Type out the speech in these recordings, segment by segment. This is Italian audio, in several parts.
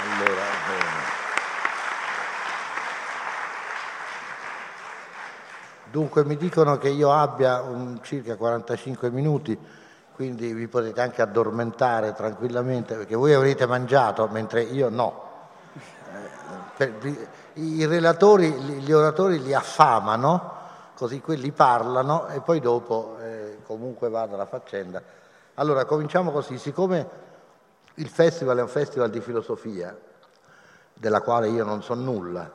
Allora, Dunque mi dicono che io abbia un, circa 45 minuti, quindi vi potete anche addormentare tranquillamente perché voi avrete mangiato mentre io no. Eh, I relatori, gli oratori li affamano, così quelli parlano e poi dopo eh, comunque vada la faccenda. Allora cominciamo così, siccome il festival è un festival di filosofia, della quale io non so nulla,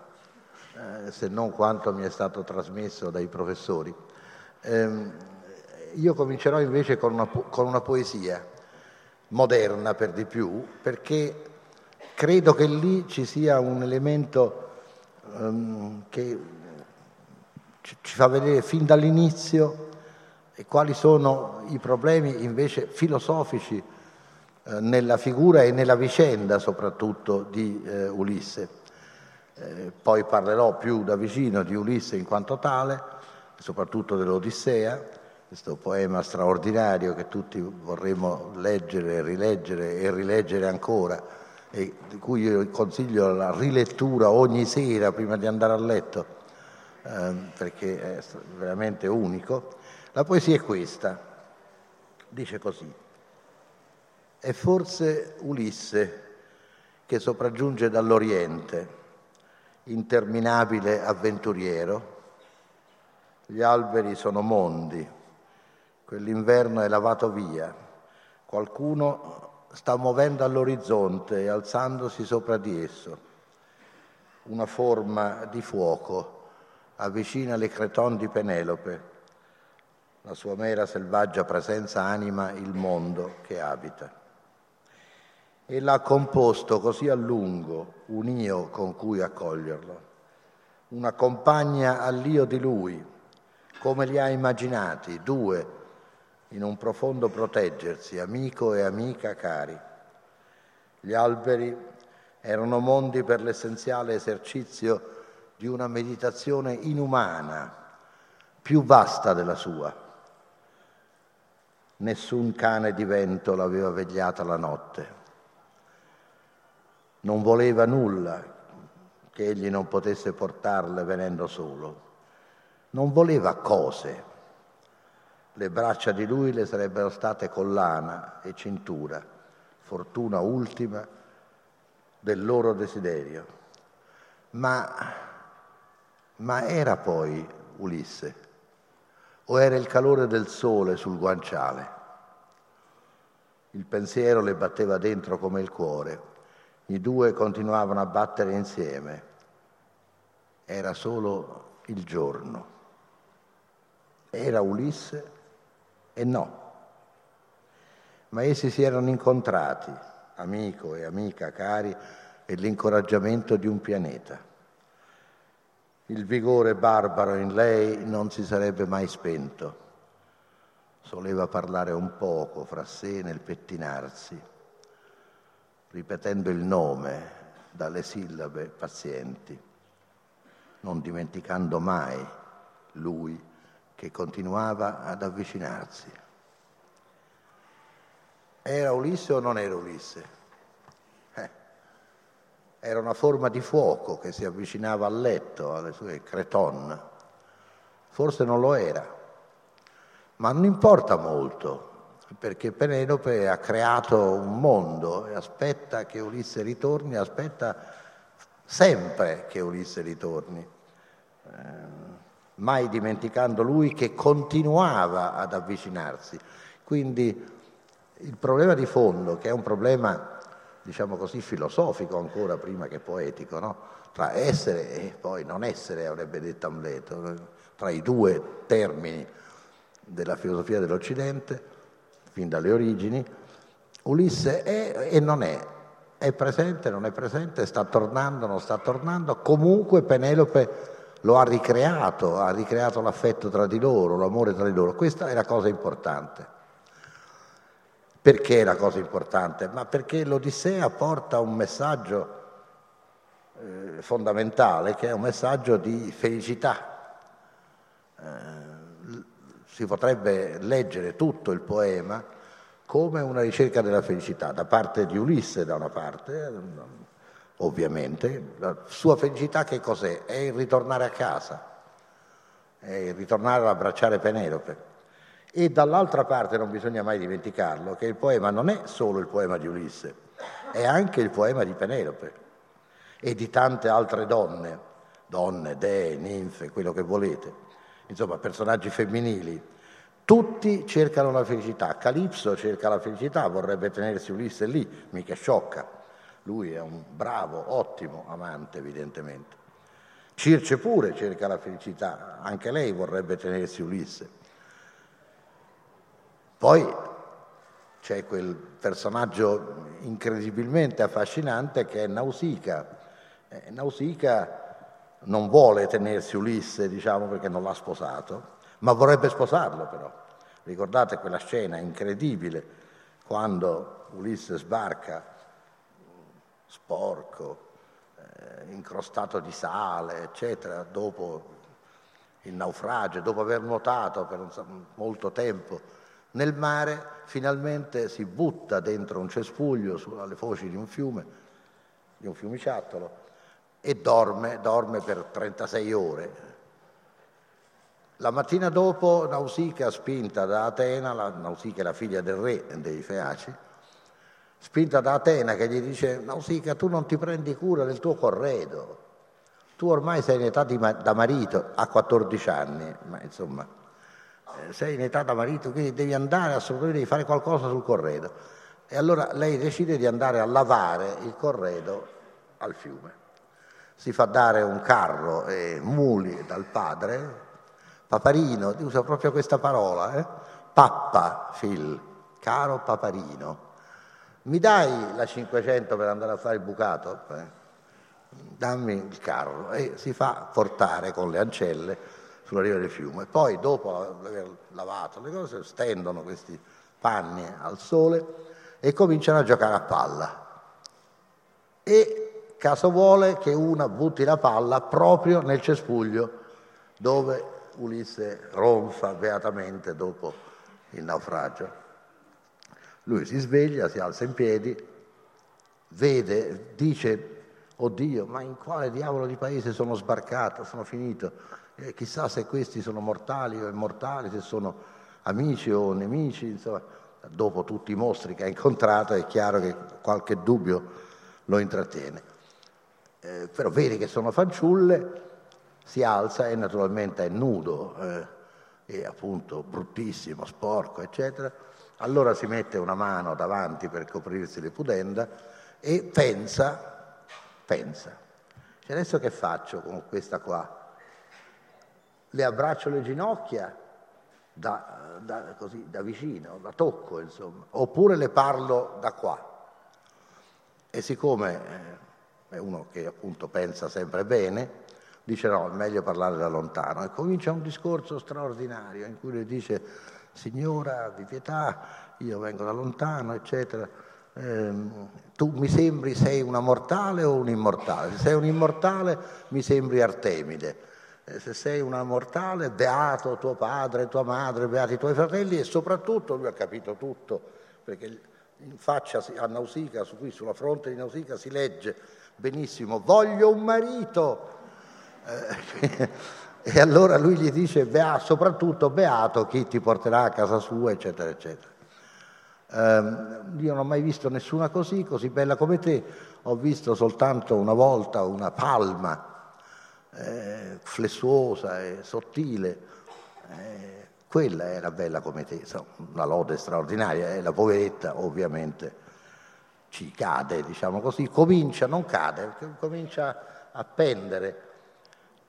eh, se non quanto mi è stato trasmesso dai professori. Eh, io comincerò invece con una, con una poesia moderna per di più, perché credo che lì ci sia un elemento um, che ci fa vedere fin dall'inizio quali sono i problemi invece filosofici nella figura e nella vicenda soprattutto di eh, Ulisse. Eh, poi parlerò più da vicino di Ulisse in quanto tale, soprattutto dell'Odissea, questo poema straordinario che tutti vorremmo leggere, rileggere e rileggere ancora e di cui io consiglio la rilettura ogni sera prima di andare a letto, eh, perché è veramente unico. La poesia è questa, dice così, è forse Ulisse che sopraggiunge dall'Oriente, interminabile avventuriero. Gli alberi sono mondi, quell'inverno è lavato via, qualcuno sta muovendo all'orizzonte e alzandosi sopra di esso. Una forma di fuoco avvicina le creton di Penelope. La sua mera selvaggia presenza anima il mondo che abita e l'ha composto così a lungo un io con cui accoglierlo, una compagna all'io di lui, come li ha immaginati, due, in un profondo proteggersi, amico e amica cari. Gli alberi erano mondi per l'essenziale esercizio di una meditazione inumana, più vasta della sua. Nessun cane di vento l'aveva vegliata la notte non voleva nulla che egli non potesse portarle venendo solo. Non voleva cose. Le braccia di lui le sarebbero state collana e cintura, fortuna ultima del loro desiderio. Ma, ma era poi Ulisse? O era il calore del sole sul guanciale? Il pensiero le batteva dentro come il cuore i due continuavano a battere insieme. Era solo il giorno. Era Ulisse e no. Ma essi si erano incontrati, amico e amica cari, e l'incoraggiamento di un pianeta. Il vigore barbaro in lei non si sarebbe mai spento. Soleva parlare un poco fra sé nel pettinarsi ripetendo il nome dalle sillabe pazienti, non dimenticando mai lui che continuava ad avvicinarsi. Era Ulisse o non era Ulisse? Eh, era una forma di fuoco che si avvicinava al letto, alle sue creton. Forse non lo era, ma non importa molto perché Penelope ha creato un mondo e aspetta che Ulisse ritorni, aspetta sempre che Ulisse ritorni, eh, mai dimenticando lui che continuava ad avvicinarsi. Quindi il problema di fondo, che è un problema, diciamo così, filosofico ancora prima che poetico, no? tra essere e poi non essere, avrebbe detto Amleto, tra i due termini della filosofia dell'Occidente, fin dalle origini, Ulisse è e non è, è presente, non è presente, sta tornando, non sta tornando, comunque Penelope lo ha ricreato, ha ricreato l'affetto tra di loro, l'amore tra di loro. Questa è la cosa importante. Perché è la cosa importante? Ma perché l'Odissea porta un messaggio eh, fondamentale, che è un messaggio di felicità. Eh, si potrebbe leggere tutto il poema come una ricerca della felicità da parte di Ulisse da una parte, ovviamente. La sua felicità che cos'è? È il ritornare a casa, è il ritornare ad abbracciare Penelope. E dall'altra parte non bisogna mai dimenticarlo che il poema non è solo il poema di Ulisse, è anche il poema di Penelope e di tante altre donne, donne, dee, ninfe, quello che volete, insomma personaggi femminili. Tutti cercano la felicità. Calipso cerca la felicità, vorrebbe tenersi Ulisse lì, mica sciocca. Lui è un bravo, ottimo amante, evidentemente. Circe pure cerca la felicità, anche lei vorrebbe tenersi Ulisse. Poi c'è quel personaggio incredibilmente affascinante che è Nausicaa. Eh, Nausicaa non vuole tenersi Ulisse, diciamo, perché non l'ha sposato, ma vorrebbe sposarlo però. Ricordate quella scena incredibile quando Ulisse sbarca sporco, eh, incrostato di sale, eccetera, dopo il naufragio, dopo aver nuotato per molto tempo nel mare finalmente si butta dentro un cespuglio sulle foci di un fiume, di un fiumiciattolo, e dorme, dorme per 36 ore. La mattina dopo Nausicaa, spinta da Atena, la, Nausicaa è la figlia del re dei Feaci, spinta da Atena che gli dice Nausicaa tu non ti prendi cura del tuo corredo, tu ormai sei in età di, da marito, a 14 anni, ma insomma eh, sei in età da marito, quindi devi andare assolutamente, devi fare qualcosa sul corredo. E allora lei decide di andare a lavare il corredo al fiume. Si fa dare un carro e muli dal padre, Paparino, usa proprio questa parola, eh? Pappa, Phil, caro Paparino, mi dai la 500 per andare a fare il bucato? Eh? Dammi il carro. E si fa portare con le ancelle sulla riva del fiume. Poi, dopo aver lavato le cose, stendono questi panni al sole e cominciano a giocare a palla. E caso vuole che una butti la palla proprio nel cespuglio dove Ulisse ronfa beatamente dopo il naufragio. Lui si sveglia, si alza in piedi, vede, dice, oddio, ma in quale diavolo di paese sono sbarcato, sono finito? eh, chissà se questi sono mortali o immortali, se sono amici o nemici, insomma, dopo tutti i mostri che ha incontrato è chiaro che qualche dubbio lo intrattiene. Eh, però vedi che sono fanciulle, si alza e naturalmente è nudo, eh, è appunto bruttissimo, sporco, eccetera. Allora si mette una mano davanti per coprirsi le pudenda e pensa, pensa, cioè adesso che faccio con questa qua? le abbraccio le ginocchia da, da, così, da vicino, la tocco, insomma, oppure le parlo da qua. E siccome eh, è uno che appunto pensa sempre bene, dice no, è meglio parlare da lontano e comincia un discorso straordinario in cui le dice signora di pietà, io vengo da lontano, eccetera. Eh, tu mi sembri sei una mortale o un immortale? Se sei un immortale mi sembri Artemide se sei una mortale, beato tuo padre, tua madre, beati i tuoi fratelli e soprattutto lui ha capito tutto, perché in faccia a Nausicaa, su sulla fronte di Nausicaa si legge benissimo, voglio un marito. Eh, e allora lui gli dice, beato, soprattutto beato chi ti porterà a casa sua, eccetera, eccetera. Eh, io non ho mai visto nessuna così, così bella come te, ho visto soltanto una volta una palma eh, flessuosa e sottile, eh, quella era bella come te, una lode straordinaria, e eh, la poveretta ovviamente ci cade, diciamo così, comincia, non cade, comincia a pendere.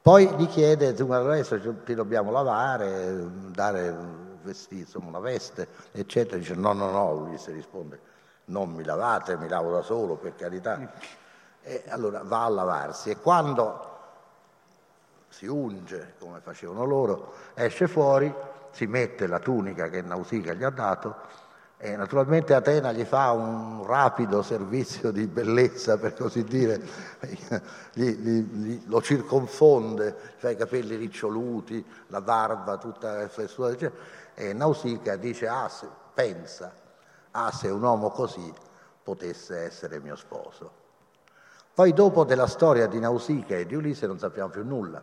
Poi gli chiede, adesso ti dobbiamo lavare, dare vestito, una veste, eccetera. Dice no, no, no, lui si risponde, non mi lavate, mi lavo da solo, per carità. E allora va a lavarsi e quando si unge come facevano loro, esce fuori, si mette la tunica che Nausicaa gli ha dato e naturalmente Atena gli fa un rapido servizio di bellezza, per così dire, gli, gli, gli, lo circonfonde, fa i capelli riccioluti, la barba tutta flessuata, e Nausicaa dice, ah, pensa, ah se un uomo così potesse essere mio sposo. Poi dopo della storia di Nausicaa e di Ulisse non sappiamo più nulla,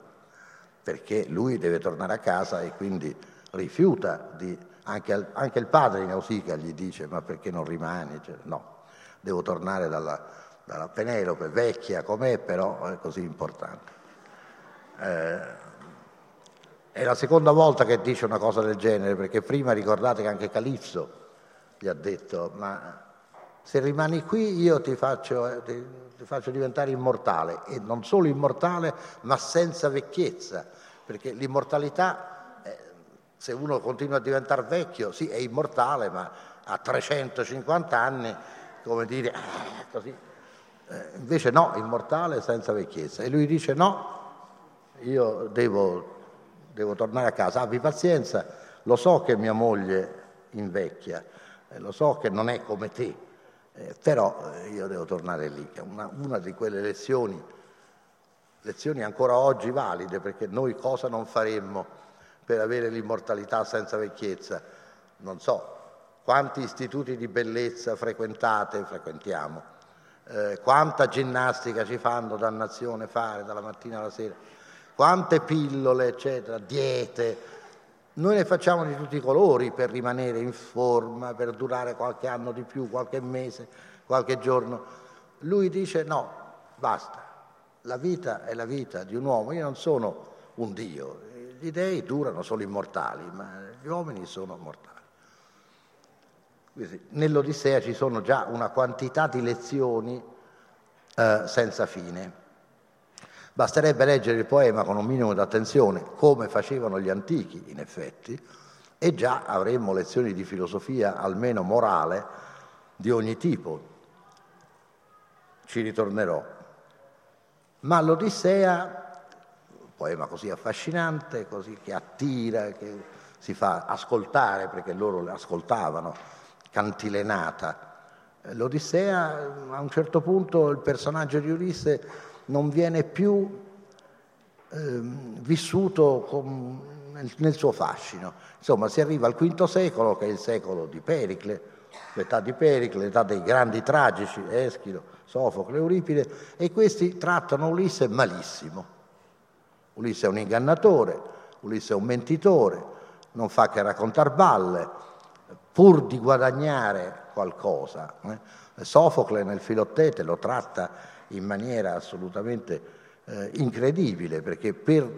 perché lui deve tornare a casa e quindi rifiuta di... Anche, anche il padre di Nausicaa gli dice ma perché non rimani? Cioè, no, devo tornare dalla, dalla Penelope, vecchia com'è, però è così importante. Eh, è la seconda volta che dice una cosa del genere, perché prima ricordate che anche Calipso gli ha detto, ma se rimani qui io ti faccio, ti, ti faccio diventare immortale, e non solo immortale, ma senza vecchiezza, perché l'immortalità, se uno continua a diventare vecchio, sì, è immortale, ma a 350 anni, come dire, eh, così. Eh, invece no, immortale senza vecchiezza. E lui dice no, io devo devo tornare a casa, abbi pazienza, lo so che mia moglie invecchia, eh, lo so che non è come te, eh, però eh, io devo tornare lì. Una, una di quelle lezioni, lezioni ancora oggi valide, perché noi cosa non faremmo per avere l'immortalità senza vecchiezza? Non so, quanti istituti di bellezza frequentate, frequentiamo, eh, quanta ginnastica ci fanno dannazione fare dalla mattina alla sera quante pillole, eccetera, diete. Noi ne facciamo di tutti i colori per rimanere in forma, per durare qualche anno di più, qualche mese, qualche giorno. Lui dice no, basta, la vita è la vita di un uomo, io non sono un Dio, gli dei durano, sono immortali, ma gli uomini sono mortali. Nell'Odissea ci sono già una quantità di lezioni eh, senza fine. Basterebbe leggere il poema con un minimo di attenzione, come facevano gli antichi in effetti, e già avremmo lezioni di filosofia, almeno morale, di ogni tipo. Ci ritornerò. Ma l'Odissea, poema così affascinante, così che attira, che si fa ascoltare, perché loro ascoltavano, cantilenata. L'Odissea, a un certo punto, il personaggio di Ulisse non viene più eh, vissuto con, nel, nel, suo fascino. Insomma, si arriva al V secolo, che è il secolo di Pericle, l'età di Pericle, l'età dei grandi tragici, Eschilo, Sofocle, Euripide, e questi trattano Ulisse malissimo. Ulisse è un ingannatore, Ulisse è un mentitore, non fa che raccontare balle, pur di guadagnare qualcosa. Eh? Sofocle nel Filottete lo tratta in maniera assolutamente eh, incredibile, perché per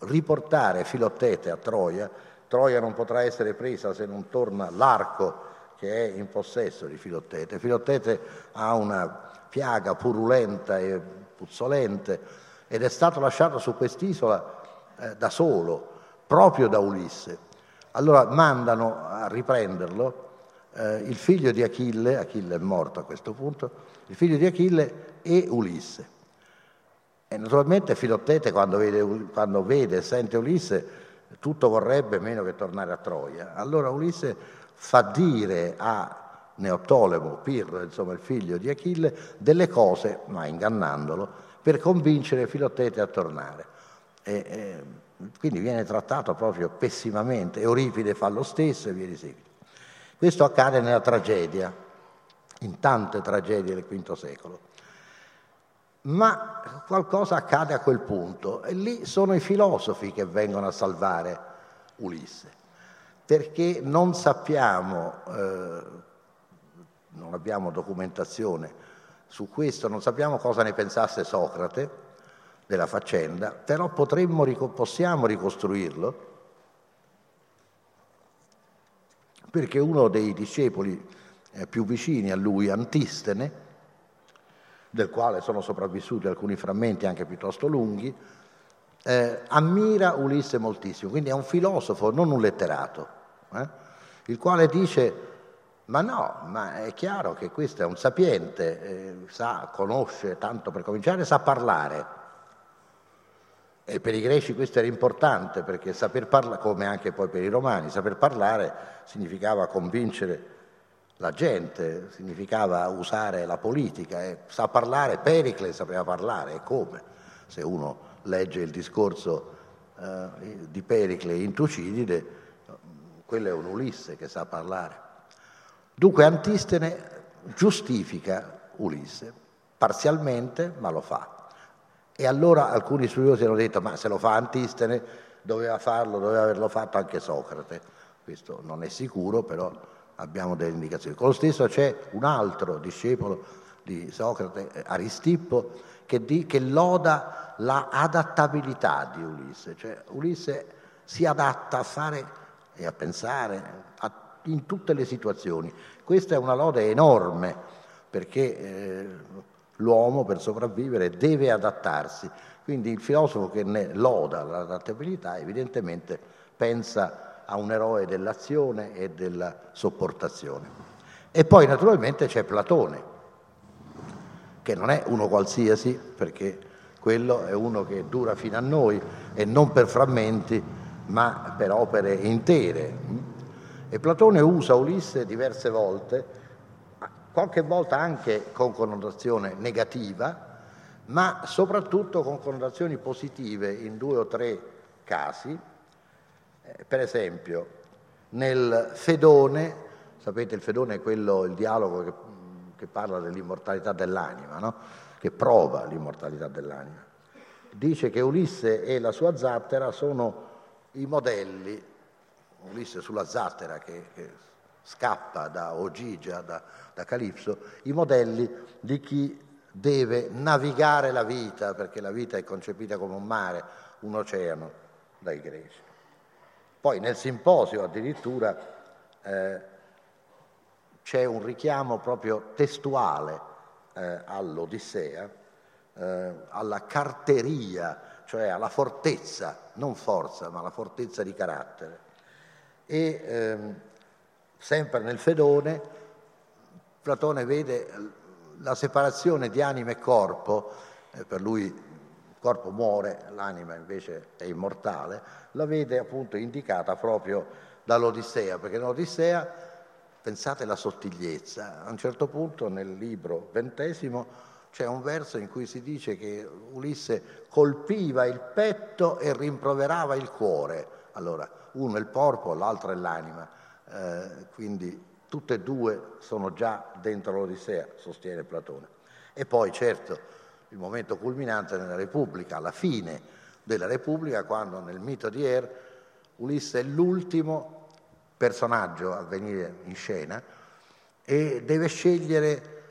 riportare Filottete a Troia, Troia non potrà essere presa se non torna l'arco che è in possesso di Filottete. Filottete ha una piaga purulenta e puzzolente ed è stato lasciato su quest'isola eh, da solo, proprio da Ulisse. Allora mandano a riprenderlo eh, il figlio di Achille, Achille è morto a questo punto, il figlio di Achille e Ulisse. E naturalmente Filottete quando vede, quando vede e sente Ulisse tutto vorrebbe meno che tornare a Troia. Allora Ulisse fa dire a Neottolemo, Pirro, insomma il figlio di Achille, delle cose, ma ingannandolo, per convincere Filottete a tornare. E, e, quindi viene trattato proprio pessimamente. Euripide fa lo stesso e via di seguito. Questo accade nella tragedia, in tante tragedie del V secolo. Ma qualcosa accade a quel punto e lì sono i filosofi che vengono a salvare Ulisse, perché non sappiamo, eh, non abbiamo documentazione su questo, non sappiamo cosa ne pensasse Socrate della faccenda, però potremmo, possiamo ricostruirlo perché uno dei discepoli eh, più vicini a lui, Antistene, del quale sono sopravvissuti alcuni frammenti anche piuttosto lunghi, eh, ammira Ulisse moltissimo, quindi è un filosofo, non un letterato, eh, il quale dice, ma no, ma è chiaro che questo è un sapiente, eh, sa, conosce, tanto per cominciare, sa parlare. E per i greci questo era importante perché saper parlare, come anche poi per i romani, saper parlare significava convincere la gente, significava usare la politica e sa parlare, Pericle sapeva parlare, e come? Se uno legge il discorso eh, di Pericle in Tucidide, quello è un Ulisse che sa parlare. Dunque Antistene giustifica Ulisse, parzialmente, ma lo fa. E allora alcuni studiosi hanno detto, ma se lo fa Antistene, doveva farlo, doveva averlo fatto anche Socrate. Questo non è sicuro, però abbiamo delle indicazioni. Con lo stesso c'è un altro discepolo di Socrate, Aristippo, che, di, che loda la adattabilità di Ulisse, cioè Ulisse si adatta a fare e a pensare a, in tutte le situazioni. Questa è una lode enorme perché eh, l'uomo per sopravvivere deve adattarsi. Quindi il filosofo che ne loda l'adattabilità evidentemente pensa a un eroe dell'azione e della sopportazione. E poi naturalmente c'è Platone, che non è uno qualsiasi, perché quello è uno che dura fino a noi e non per frammenti, ma per opere intere. E Platone usa Ulisse diverse volte, qualche volta anche con connotazione negativa, ma soprattutto con connotazioni positive in due o tre casi. Eh, per esempio, nel Fedone, sapete il Fedone è quello, il dialogo che che parla dell'immortalità dell'anima, no? che prova l'immortalità dell'anima. Dice che Ulisse e la sua zattera sono i modelli, Ulisse sulla zattera che, che scappa da Ogigia, da, da Calipso, i modelli di chi deve navigare la vita, perché la vita è concepita come un mare, un oceano dai greci. Poi nel simposio addirittura eh, c'è un richiamo proprio testuale eh, all'Odissea, eh, alla carteria, cioè alla fortezza, non forza, ma la fortezza di carattere. E ehm, sempre nel Fedone, Platone vede la separazione di anima e corpo, eh, per lui il corpo muore, l'anima invece è immortale, la vede appunto indicata proprio dall'Odissea, perché nell'Odissea Pensate alla sottigliezza. A un certo punto nel libro ventesimo c'è un verso in cui si dice che Ulisse colpiva il petto e rimproverava il cuore. Allora, uno è il corpo, l'altro è l'anima. Eh, quindi tutte e due sono già dentro l'Odissea, sostiene Platone. E poi, certo, il momento culminante nella Repubblica, alla fine della Repubblica, quando nel mito di Er Ulisse è l'ultimo personaggio a venire in scena e deve scegliere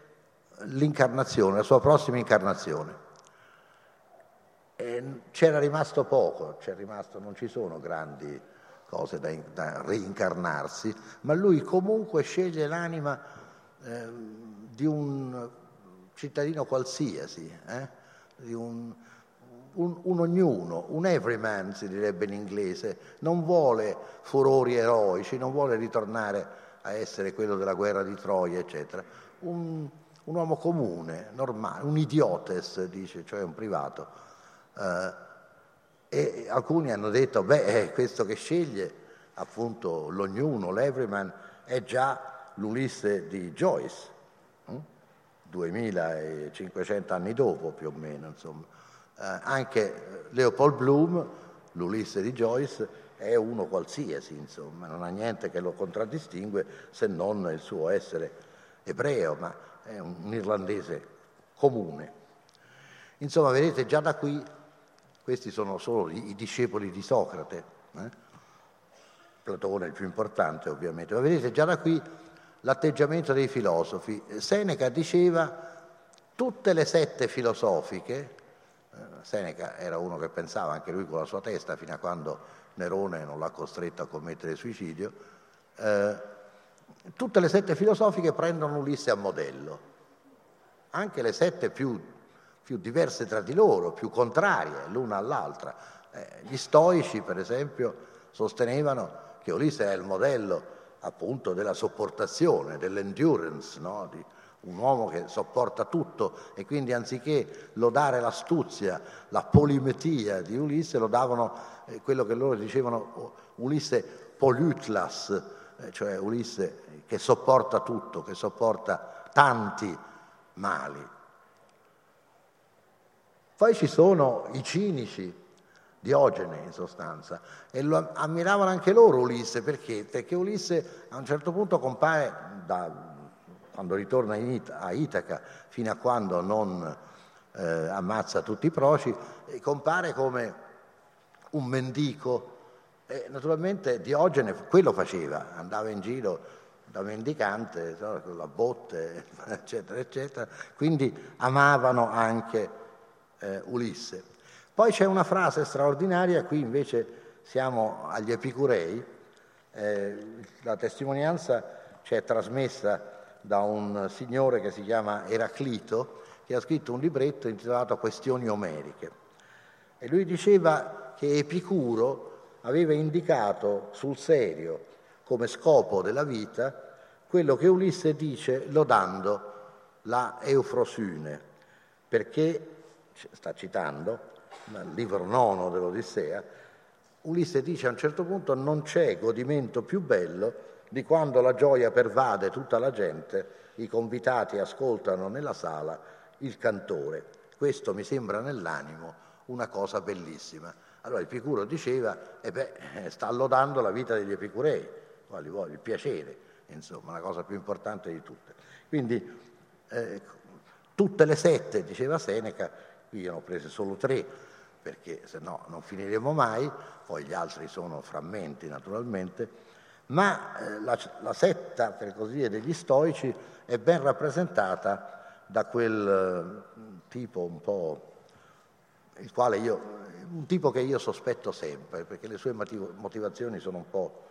l'incarnazione, la sua prossima incarnazione. E c'era rimasto poco, rimasto, non ci sono grandi cose da, da, reincarnarsi, ma lui comunque sceglie l'anima eh, di un cittadino qualsiasi, eh? di un, un, un, ognuno, un everyman si direbbe in inglese, non vuole furori eroici, non vuole ritornare a essere quello della guerra di Troia, eccetera. Un, un uomo comune, normale, un idiotes, dice, cioè un privato. Uh, e alcuni hanno detto, beh, questo che sceglie, appunto, l'ognuno, l'everyman, è già l'Ulisse di Joyce, hm? 2500 anni dopo più o meno, insomma eh, anche Leopold Bloom, l'Ulisse di Joyce, è uno qualsiasi, insomma, non ha niente che lo contraddistingue se non il suo essere ebreo, ma è un irlandese comune. Insomma, vedete, già da qui, questi sono solo i, discepoli di Socrate, eh? Platone è il più importante ovviamente, ma vedete già da qui l'atteggiamento dei filosofi. Seneca diceva tutte le sette filosofiche Seneca era uno che pensava anche lui con la sua testa fino a quando Nerone non l'ha costretto a commettere suicidio. Eh, tutte le sette filosofiche prendono Ulisse a modello, anche le sette più, più diverse tra di loro, più contrarie l'una all'altra. Eh, gli stoici, per esempio, sostenevano che Ulisse è il modello appunto della sopportazione, dell'endurance, no? di, un uomo che sopporta tutto e quindi anziché lodare l'astuzia, la polimetia di Ulisse, lo davano eh, quello che loro dicevano Ulisse polytlas, eh, cioè Ulisse che sopporta tutto, che sopporta tanti mali. Poi ci sono i cinici, Diogene in sostanza, e lo ammiravano anche loro Ulisse, perché? Perché Ulisse a un certo punto compare, da, quando ritorna It- a Itaca, fino a quando non eh, ammazza tutti i proci, compare come un mendico. E naturalmente Diogene quello faceva, andava in giro da mendicante, con la botte, eccetera, eccetera. Quindi amavano anche eh, Ulisse. Poi c'è una frase straordinaria, qui invece siamo agli Epicurei, eh, la testimonianza ci è trasmessa da un signore che si chiama Eraclito, che ha scritto un libretto intitolato Questioni omeriche. E lui diceva che Epicuro aveva indicato sul serio come scopo della vita quello che Ulisse dice lodando la Eufrosine, perché, sta citando, nel libro nono dell'Odissea, Ulisse dice a un certo punto non c'è godimento più bello di quando la gioia pervade tutta la gente, i convitati ascoltano nella sala il cantore. Questo mi sembra nell'animo una cosa bellissima. Allora Epicuro diceva, eh beh, sta lodando la vita degli epicurei, quali vuole, il piacere, insomma, la cosa più importante di tutte. Quindi eh, tutte le sette, diceva Seneca, qui ne ho prese solo tre, perché se no non finiremo mai, poi gli altri sono frammenti naturalmente, ma eh, la, la, setta, per così dire, degli stoici è ben rappresentata da quel eh, tipo un po' il quale io, un tipo che io sospetto sempre, perché le sue motivazioni sono un po',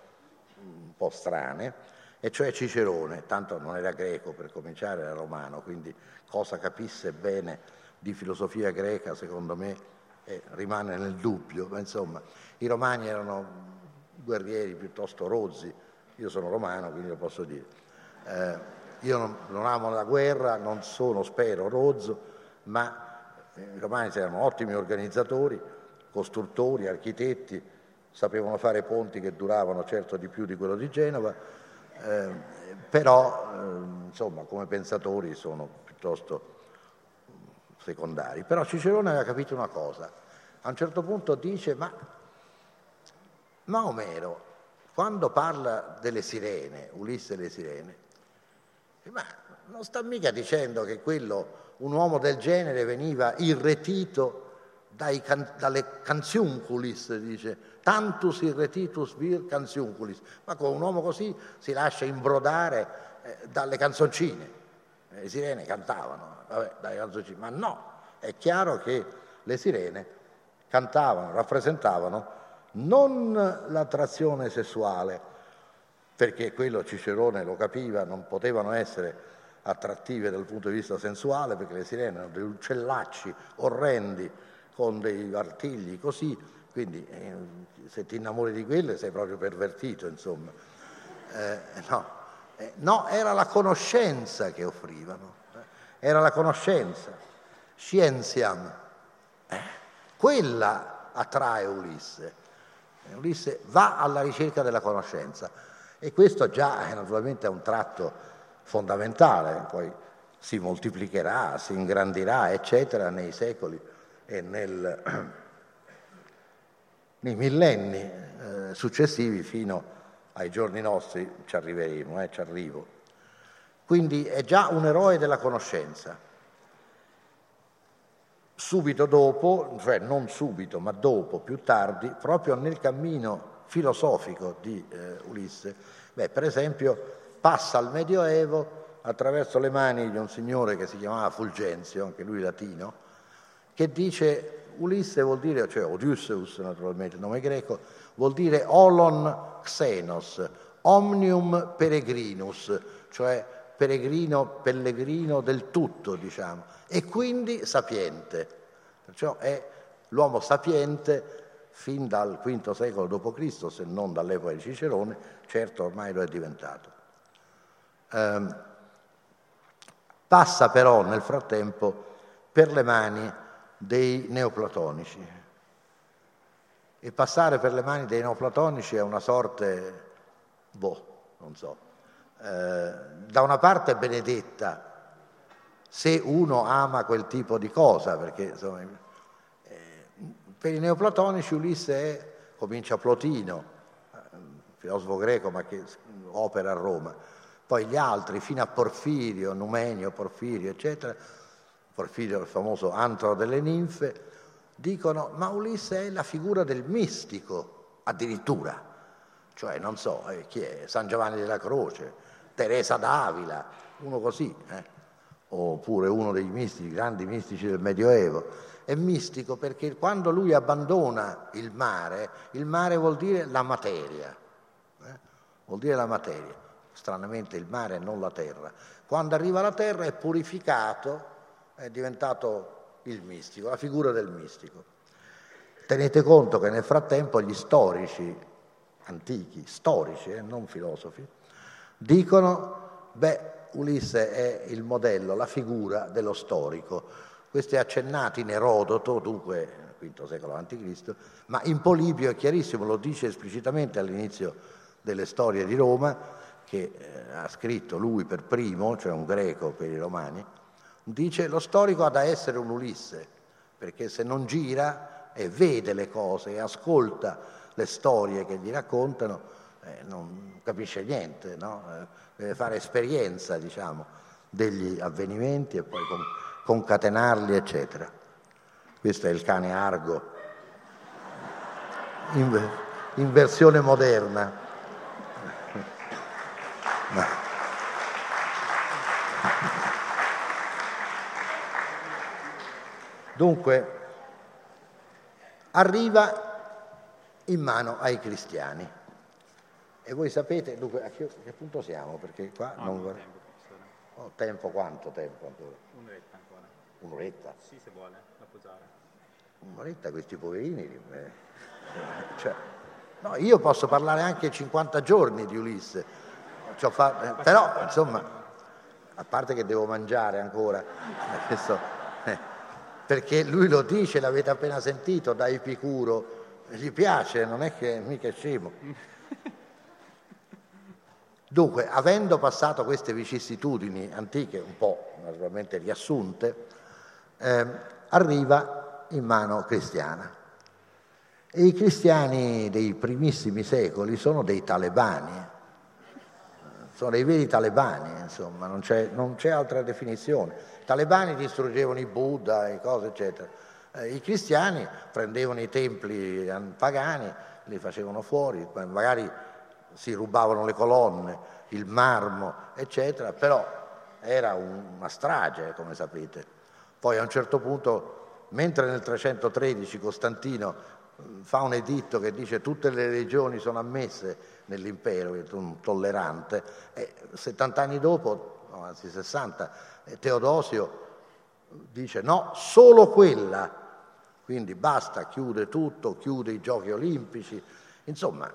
un po', strane, e cioè Cicerone, tanto non era greco per cominciare, era romano, quindi cosa capisse bene di filosofia greca, secondo me, eh, rimane nel dubbio, ma insomma i romani erano guerrieri piuttosto rozzi, io sono romano quindi lo posso dire. Eh, io non, non, amo la guerra, non sono, spero, rozzo, ma eh, i romani erano ottimi organizzatori, costruttori, architetti, sapevano fare ponti che duravano certo di più di quello di Genova, eh, però eh, insomma come pensatori sono piuttosto secondari. Però Cicerone aveva capito una cosa. A un certo punto dice, ma, Omero, quando parla delle sirene, Ulisse e le sirene, ma non sta mica dicendo che quello, un uomo del genere veniva irretito dai can, dalle canziunculis, dice, tantus irretitus vir canziunculis, ma con un uomo così si lascia imbrodare eh, dalle canzoncine. Le sirene cantavano, vabbè, dalle canzoncine, ma no, è chiaro che le sirene cantavano, rappresentavano non l'attrazione sessuale, perché quello Cicerone lo capiva, non potevano essere attrattive dal punto di vista sensuale, perché le sirene erano dei uccellacci orrendi con dei artigli così, quindi eh, se ti innamori di quelle sei proprio pervertito, insomma. Eh, no. Eh, no, era la conoscenza che offrivano, eh. era la conoscenza scienziam. Eh, quella attrae Ulisse. Ulisse va alla ricerca della conoscenza e questo già è naturalmente un tratto fondamentale, poi si moltiplicherà, si ingrandirà, eccetera, nei secoli e nel, nei millenni successivi fino ai giorni nostri ci arriveremo, eh, ci arrivo. Quindi è già un eroe della conoscenza. Subito dopo, cioè non subito, ma dopo, più tardi, proprio nel cammino filosofico di eh, Ulisse, beh, per esempio passa al Medioevo attraverso le mani di un signore che si chiamava Fulgenzio, anche lui latino, che dice Ulisse vuol dire, cioè Odysseus naturalmente, nome greco, vuol dire olon xenos, omnium peregrinus, cioè peregrino, pellegrino del tutto, diciamo, e quindi sapiente. Perciò è l'uomo sapiente fin dal V secolo d.C., se non dall'epoca di Cicerone, certo ormai lo è diventato. Eh, passa però nel frattempo per le mani dei neoplatonici. E passare per le mani dei neoplatonici è una sorte, boh, non so, eh, da una parte benedetta se uno ama quel tipo di cosa, perché insomma, eh, Per i neoplatonici Ulisse è, comincia Plotino, filosofo greco ma che opera a Roma, poi gli altri fino a Porfirio, Numenio, Porfirio, eccetera, Porfirio il famoso antro delle ninfe, dicono ma Ulisse è la figura del mistico addirittura, cioè non so eh, chi è, San Giovanni della Croce, Teresa d'Avila, uno così, eh? oppure uno dei mistici, grandi mistici del Medioevo è mistico perché quando lui abbandona il mare, il mare vuol dire la materia, eh? vuol dire la materia, stranamente il mare non la terra. Quando arriva alla terra è purificato, è diventato il mistico, la figura del mistico. Tenete conto che nel frattempo gli storici antichi, storici, eh, non filosofi, dicono, beh, Ulisse è il modello, la figura dello storico questo è accennato in Erodoto, dunque V secolo a.C., ma in Polibio è chiarissimo, lo dice esplicitamente all'inizio delle storie di Roma, che eh, ha scritto lui per primo, cioè un greco per i romani, dice lo storico ha da essere un Ulisse, perché se non gira e vede le cose e ascolta le storie che gli raccontano, eh, non capisce niente, no? eh, deve fare esperienza, diciamo, degli avvenimenti e poi... Com- concatenarli, eccetera. Questo è il cane argo in, in versione moderna. Dunque, arriva in mano ai cristiani. E voi sapete, dunque, a che, a che punto siamo? Perché qua no, non... Tempo, oh, tempo, quanto tempo ancora? Un'oretta ancora. Un'oretta? Sì, se vuole, da posare. Un'oretta questi poverini. Eh, cioè, no, io posso parlare anche 50 giorni di Ulisse, fatto, eh, però insomma, a parte che devo mangiare ancora, questo, eh, perché lui lo dice, l'avete appena sentito da Epicuro, gli piace, non è che mica è scemo. Dunque, avendo passato queste vicissitudini antiche, un po' naturalmente riassunte, eh, arriva in mano cristiana. E i cristiani dei primissimi secoli sono dei talebani, sono dei veri talebani, insomma, non c'è, non c'è altra definizione. I talebani distruggevano i Buddha, e cose, eccetera. Eh, I cristiani prendevano i templi pagani, li facevano fuori, magari si rubavano le colonne, il marmo, eccetera, però era una strage, come sapete. Poi a un certo punto, mentre nel 313 Costantino mm, fa un editto che dice tutte le religioni sono ammesse nell'impero, è un tollerante, e 70 anni dopo, anzi 60, Teodosio dice no, solo quella, quindi basta, chiude tutto, chiude i giochi olimpici, insomma,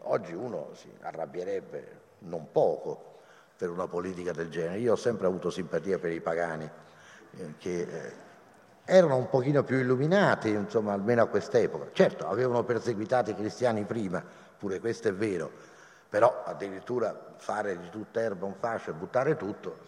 oggi uno si arrabbierebbe non poco per una politica del genere. Io ho sempre avuto simpatia per i pagani, eh, che eh, erano un pochino più illuminati, insomma, almeno a quest'epoca. Certo, avevano perseguitato i cristiani prima, pure questo è vero, però addirittura fare di tutta erba un fascio e buttare tutto.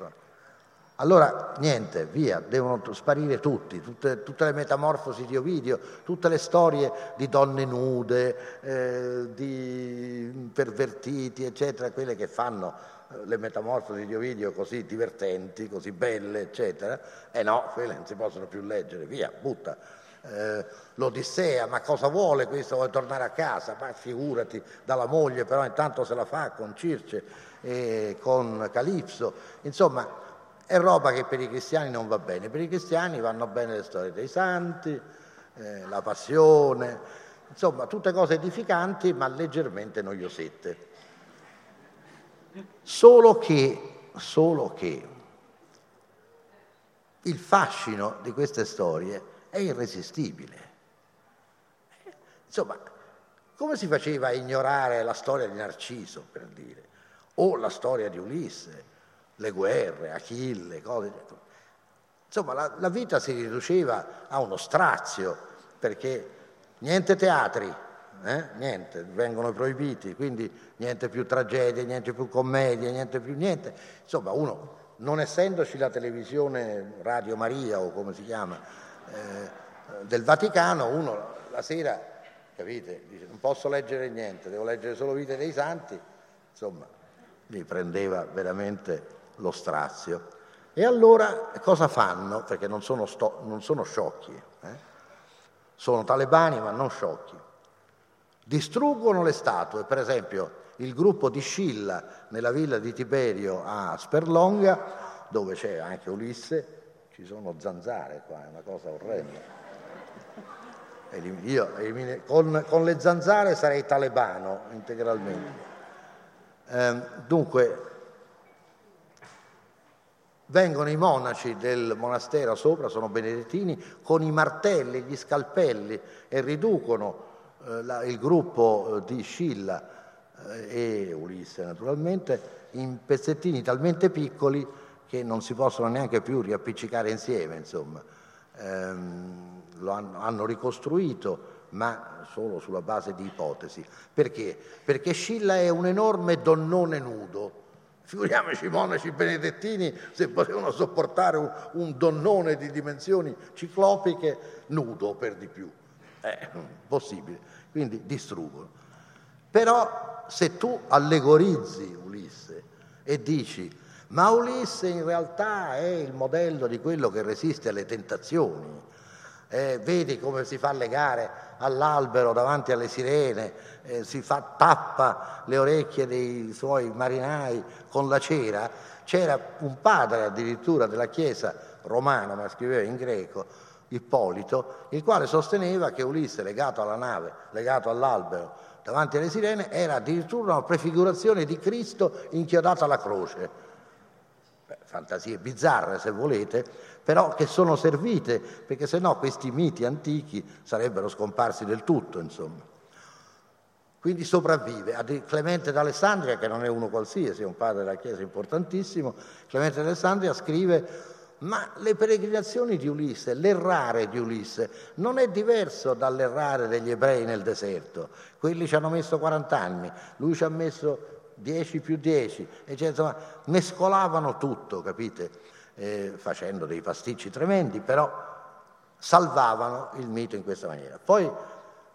Allora, niente, via, devono sparire tutti, tutte, tutte, le metamorfosi di Ovidio, tutte le storie di donne nude, eh, di pervertiti, eccetera, quelle che fanno le metamorfosi di Ovidio così divertenti, così belle, eccetera, e eh no, quelle non si possono più leggere, via, butta. Eh, L'Odissea, ma cosa vuole questo? Vuole tornare a casa? Ma figurati, dalla moglie, però intanto se la fa con Circe e con Calipso. Insomma, è roba che per i cristiani non va bene. Per i cristiani vanno bene le storie dei santi, eh, la passione, insomma, tutte cose edificanti ma leggermente noiosette. Solo che, solo che il fascino di queste storie è irresistibile. Insomma, come si faceva a ignorare la storia di Narciso, per dire, o la storia di Ulisse, le guerre, Achille, cose. Insomma, la, la vita si riduceva a uno strazio, perché niente teatri, eh? niente, vengono proibiti, quindi niente più tragedie, niente più commedie, niente più niente. Insomma, uno, non essendoci la televisione Radio Maria o come si chiama, del Vaticano, uno la sera, capite, dice non posso leggere niente, devo leggere solo Vite dei Santi, insomma, mi prendeva veramente lo strazio. E allora cosa fanno? Perché non sono, sto, non sono sciocchi, eh? sono talebani ma non sciocchi. Distruggono le statue, per esempio il gruppo di Scilla nella villa di Tiberio a Sperlonga, dove c'è anche Ulisse, ci sono zanzare qua, è una cosa orrenda. Io con, con le zanzare sarei talebano integralmente. Eh, dunque, vengono i monaci del monastero sopra, sono benedettini, con i martelli, gli scalpelli e riducono eh, il gruppo eh, di Scilla eh, e Ulisse naturalmente in pezzettini talmente piccoli che non si possono neanche più riappiccicare insieme, insomma. Ehm, lo hanno, hanno ricostruito, ma solo sulla base di ipotesi. Perché? Perché Scilla è un enorme donnone nudo. Figuriamoci i monaci benedettini se potevano sopportare un, un, donnone di dimensioni ciclopiche nudo per di più. È possibile. Quindi distruggono. Però se tu allegorizzi Ulisse e dici ma Ulisse in realtà è il modello di quello che resiste alle tentazioni, eh, vedi come si fa legare all'albero davanti alle sirene, eh, si fa, tappa le orecchie dei suoi marinai con la cera. C'era un padre addirittura della Chiesa romana, ma scriveva in greco, Ippolito, il quale sosteneva che Ulisse legato alla nave, legato all'albero davanti alle sirene, era addirittura una prefigurazione di Cristo inchiodato alla croce fantasie bizzarre se volete, però che sono servite, perché se no questi miti antichi sarebbero scomparsi del tutto, insomma. Quindi sopravvive. A Clemente d'Alessandria, che non è uno qualsiasi, è un padre della Chiesa importantissimo, Clemente d'Alessandria scrive ma le peregrinazioni di Ulisse, l'errare di Ulisse, non è diverso dall'errare degli ebrei nel deserto. Quelli ci hanno messo 40 anni, lui ci ha messo 10 più 10, eccetera, insomma, mescolavano tutto, capite? Eh, facendo dei pasticci tremendi, però salvavano il mito in questa maniera. Poi,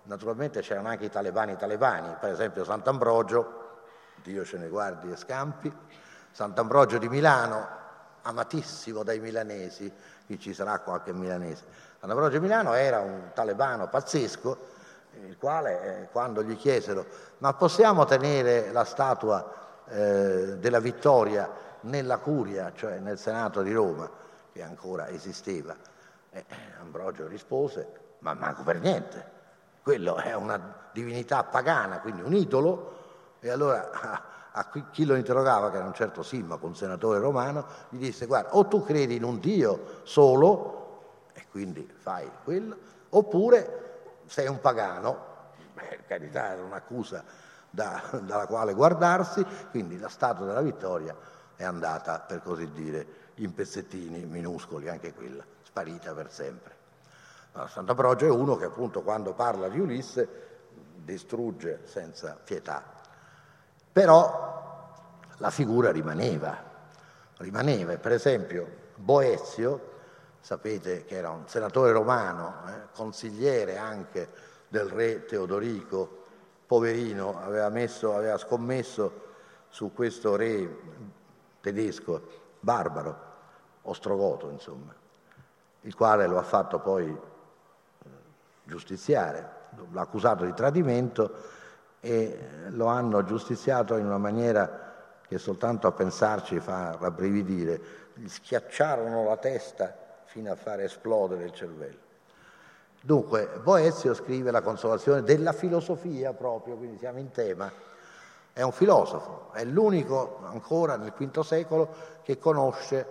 naturalmente, c'erano anche i talebani talebani, per esempio Sant'Ambrogio, Dio ce ne guardi e scampi, Sant'Ambrogio di Milano, amatissimo dai milanesi, qui ci sarà qualche milanese. Sant'Ambrogio di Milano era un talebano pazzesco, il quale eh, quando gli chiesero ma possiamo tenere la statua eh, della vittoria nella curia, cioè nel Senato di Roma, che ancora esisteva, eh, Ambrogio rispose ma manco per niente, quello è una divinità pagana, quindi un idolo, e allora a, a chi lo interrogava, che era un certo Simmaco, un senatore romano, gli disse guarda o tu credi in un Dio solo, e quindi fai quello, oppure sei un pagano, per carità era un'accusa da, dalla quale guardarsi, quindi la statua della vittoria è andata, per così dire, in pezzettini minuscoli, anche quella, sparita per sempre. Allora, Sant'Ambrogio è uno che appunto quando parla di Ulisse distrugge senza pietà. Però la figura rimaneva, rimaneva, per esempio Boezio sapete che era un senatore romano, eh, consigliere anche del re Teodorico, poverino, aveva, messo, aveva scommesso su questo re tedesco, barbaro, ostrogoto insomma, il quale lo ha fatto poi eh, giustiziare, l'ha accusato di tradimento e lo hanno giustiziato in una maniera che soltanto a pensarci fa rabbrividire. Gli schiacciarono la testa fino a fare esplodere il cervello. Dunque, Boezio scrive la consolazione della filosofia proprio, quindi siamo in tema. È un filosofo, è l'unico ancora nel V secolo che conosce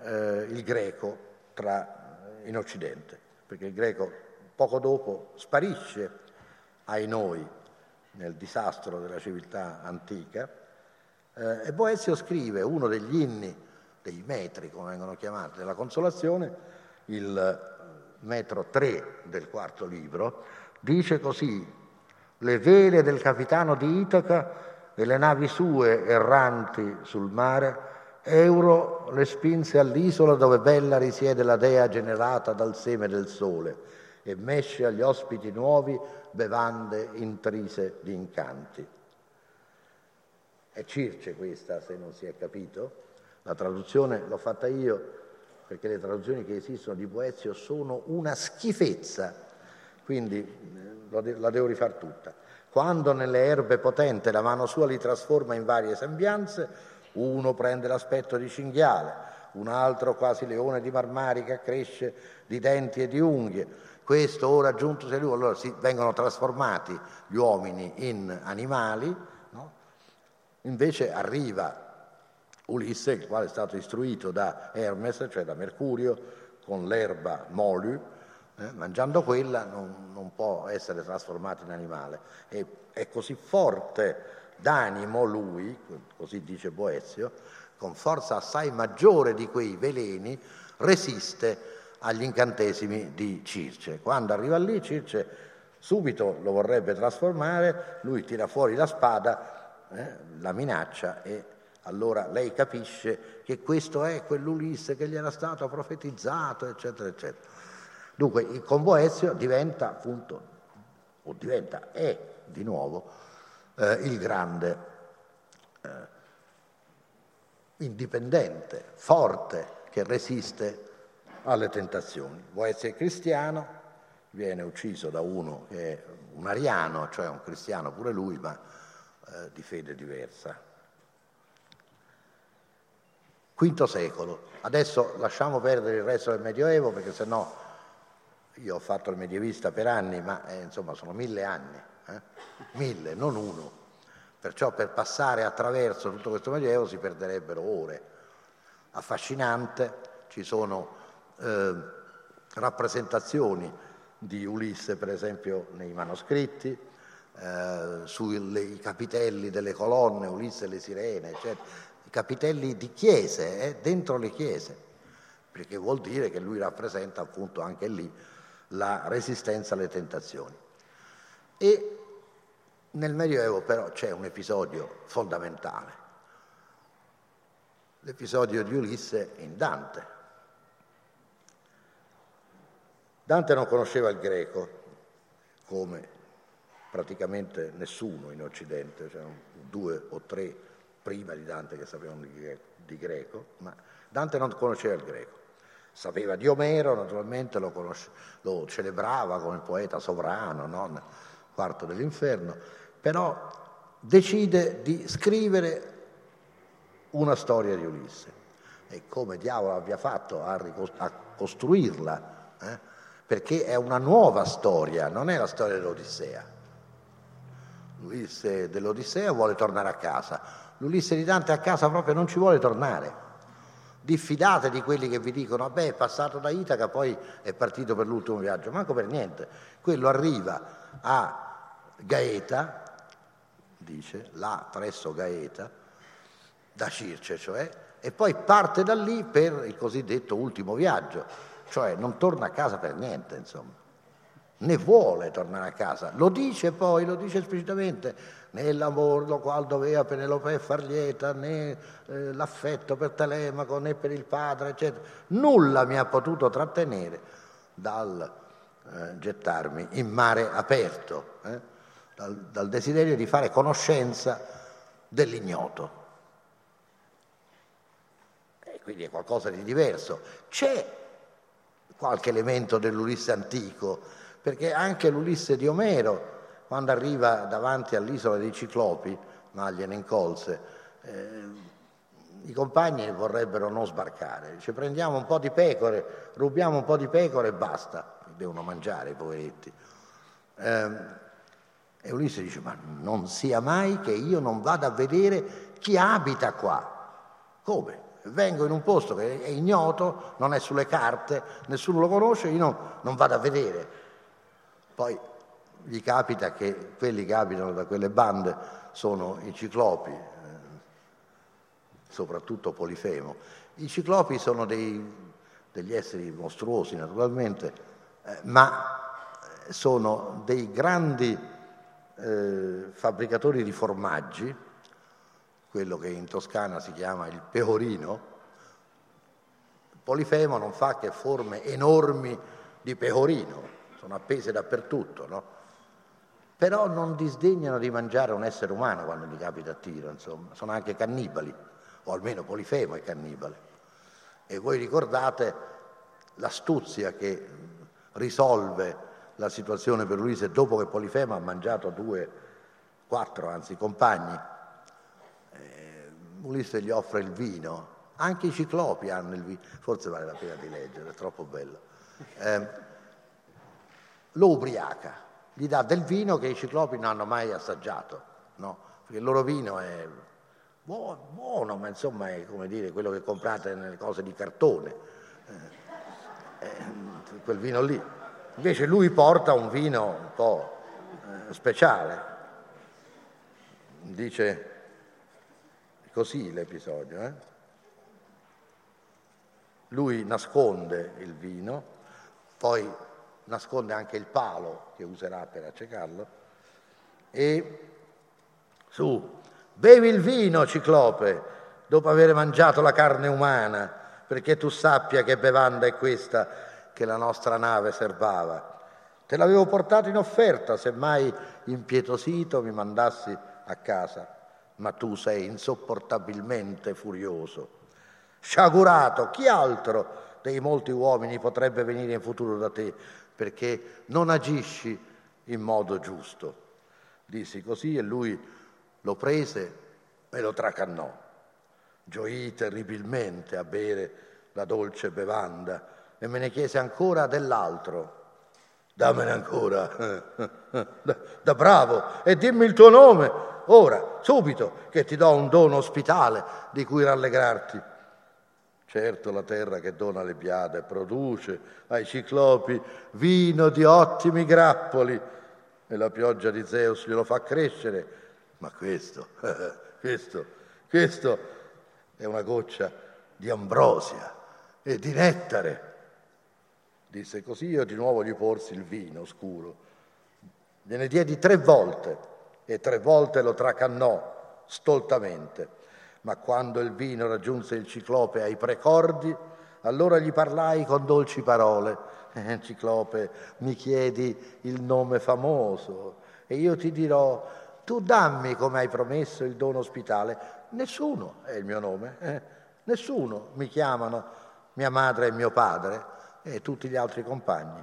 eh, il greco tra, in Occidente, perché il greco poco dopo sparisce ai noi nel disastro della civiltà antica. Eh, e Boezio scrive uno degli inni dei metri, come vengono chiamati, della consolazione, il metro 3 del quarto libro, dice così, le vele del capitano di Itaca e le navi sue erranti sul mare, Euro le spinse all'isola dove bella risiede la dea generata dal seme del sole e mesce agli ospiti nuovi bevande intrise di incanti. È Circe questa, se non si è capito. La traduzione l'ho fatta io perché le traduzioni che esistono di Boezio sono una schifezza, quindi eh, la devo rifare tutta. Quando nelle erbe potente la mano sua li trasforma in varie sembianze, uno prende l'aspetto di cinghiale, un altro quasi leone di marmarica cresce di denti e di unghie. Questo ora giunto a lui, allora si vengono trasformati gli uomini in animali, no? invece arriva Ulisse, il quale è stato istruito da Hermes, cioè da Mercurio, con l'erba molu, eh, mangiando quella non, non, può essere trasformato in animale. E, è così forte d'animo lui, così dice Boezio, con forza assai maggiore di quei veleni, resiste agli incantesimi di Circe. Quando arriva lì, Circe subito lo vorrebbe trasformare, lui tira fuori la spada, eh, la minaccia e allora lei capisce che questo è quell'Ulisse che gli era stato profetizzato, eccetera, eccetera. Dunque, il Boezio diventa appunto, o diventa, è di nuovo, eh, il grande eh, indipendente, forte, che resiste alle tentazioni. Boezio è cristiano, viene ucciso da uno che è un ariano, cioè un cristiano pure lui, ma eh, di fede diversa. Quinto secolo. Adesso lasciamo perdere il resto del Medioevo perché sennò io ho fatto il medievista per anni, ma eh, insomma sono mille anni, eh? mille, non uno. Perciò per passare attraverso tutto questo Medioevo si perderebbero ore. Affascinante, ci sono eh, rappresentazioni di Ulisse, per esempio, nei manoscritti, eh, sui capitelli delle colonne, Ulisse e le sirene, eccetera capitelli di chiese, eh, dentro le chiese, perché vuol dire che lui rappresenta appunto anche lì la resistenza alle tentazioni. E nel Medioevo però c'è un episodio fondamentale, l'episodio di Ulisse in Dante. Dante non conosceva il greco come praticamente nessuno in Occidente, cioè due o tre prima di Dante che sapevano di, greco, ma Dante non conosceva il greco. Sapeva di Omero, naturalmente lo, conosce, lo celebrava come poeta sovrano, no? quarto dell'inferno, però decide di scrivere una storia di Ulisse. E come diavolo abbia fatto a, a costruirla? Eh? Perché è una nuova storia, non è la storia dell'Odissea. Ulisse dell'Odissea vuole tornare a casa, l'Ulisse di Dante a casa proprio non ci vuole tornare. Diffidate di quelli che vi dicono, vabbè, è passato da Itaca, poi è partito per l'ultimo viaggio. Manco per niente. Quello arriva a Gaeta, dice, là presso Gaeta, da Circe cioè, e poi parte da lì per il cosiddetto ultimo viaggio, cioè non torna a casa per niente, insomma né vuole tornare a casa. Lo dice poi, lo dice esplicitamente, né l'amore lo qual doveva Penelope far lieta, né eh, l'affetto per Telemaco, né per il padre, eccetera. Nulla mi ha potuto trattenere dal eh, gettarmi in mare aperto, eh, dal, dal desiderio di fare conoscenza dell'ignoto. Quindi è qualcosa di diverso. C'è qualche elemento dell'Ulisse antico, perché anche l'Ulisse di Omero, quando arriva davanti all'isola dei Ciclopi, Magliene incolse, eh, i compagni vorrebbero non sbarcare, dice prendiamo un po' di pecore, rubiamo un po' di pecore e basta, devono mangiare i poveretti. Eh, e Ulisse dice ma non sia mai che io non vada a vedere chi abita qua. Come? Vengo in un posto che è ignoto, non è sulle carte, nessuno lo conosce, io non, non vado a vedere. Poi gli capita che quelli che abitano da quelle bande sono i ciclopi, eh, soprattutto Polifemo. I ciclopi sono dei, degli esseri mostruosi naturalmente, eh, ma sono dei grandi eh, fabbricatori di formaggi, quello che in Toscana si chiama il pecorino. Polifemo non fa che forme enormi di pecorino, sono appese dappertutto, no? Però non disdegnano di mangiare un essere umano quando gli capita a tiro, insomma, sono anche cannibali, o almeno Polifemo è cannibale. E voi ricordate l'astuzia che risolve la situazione per Ulisse dopo che Polifemo ha mangiato due, quattro anzi, compagni. Eh, Ulisse gli offre il vino, anche i ciclopi hanno il vino, forse vale la pena di leggere, è troppo bello. Eh, lo ubriaca, gli dà del vino che i ciclopi non hanno mai assaggiato, no? perché il loro vino è buono, ma insomma è come dire quello che comprate nelle cose di cartone, eh, eh, quel vino lì. Invece lui porta un vino un po' eh, speciale. Dice così l'episodio. Eh? Lui nasconde il vino, poi nasconde anche il palo che userà per accecarlo e su, bevi il vino, ciclope, dopo aver mangiato la carne umana, perché tu sappia che bevanda è questa che la nostra nave serbava. Te l'avevo portato in offerta, se mai impietosito mi mandassi a casa, ma tu sei insopportabilmente furioso. Sciagurato, chi altro dei molti uomini potrebbe venire in futuro da te, perché non agisci in modo giusto. Dissi così e lui lo prese e lo tracannò. Gioì terribilmente a bere la dolce bevanda e me ne chiese ancora dell'altro. Dammene ancora, da, da bravo, e dimmi il tuo nome, ora, subito, che ti do un dono ospitale di cui rallegrarti. Certo la terra che dona le biade produce ai ciclopi vino di ottimi grappoli e la pioggia di Zeus glielo fa crescere, ma questo, questo, questo è una goccia di ambrosia e di nettare disse così io di nuovo gli porsi il vino scuro. Gliene diedi tre volte e tre volte lo tracannò stoltamente. Ma quando il vino raggiunse il ciclope ai precordi, allora gli parlai con dolci parole. Eh, ciclope, mi chiedi il nome famoso e io ti dirò, tu dammi come hai promesso il dono ospitale. Nessuno è il mio nome, eh? nessuno mi chiamano mia madre e mio padre e tutti gli altri compagni.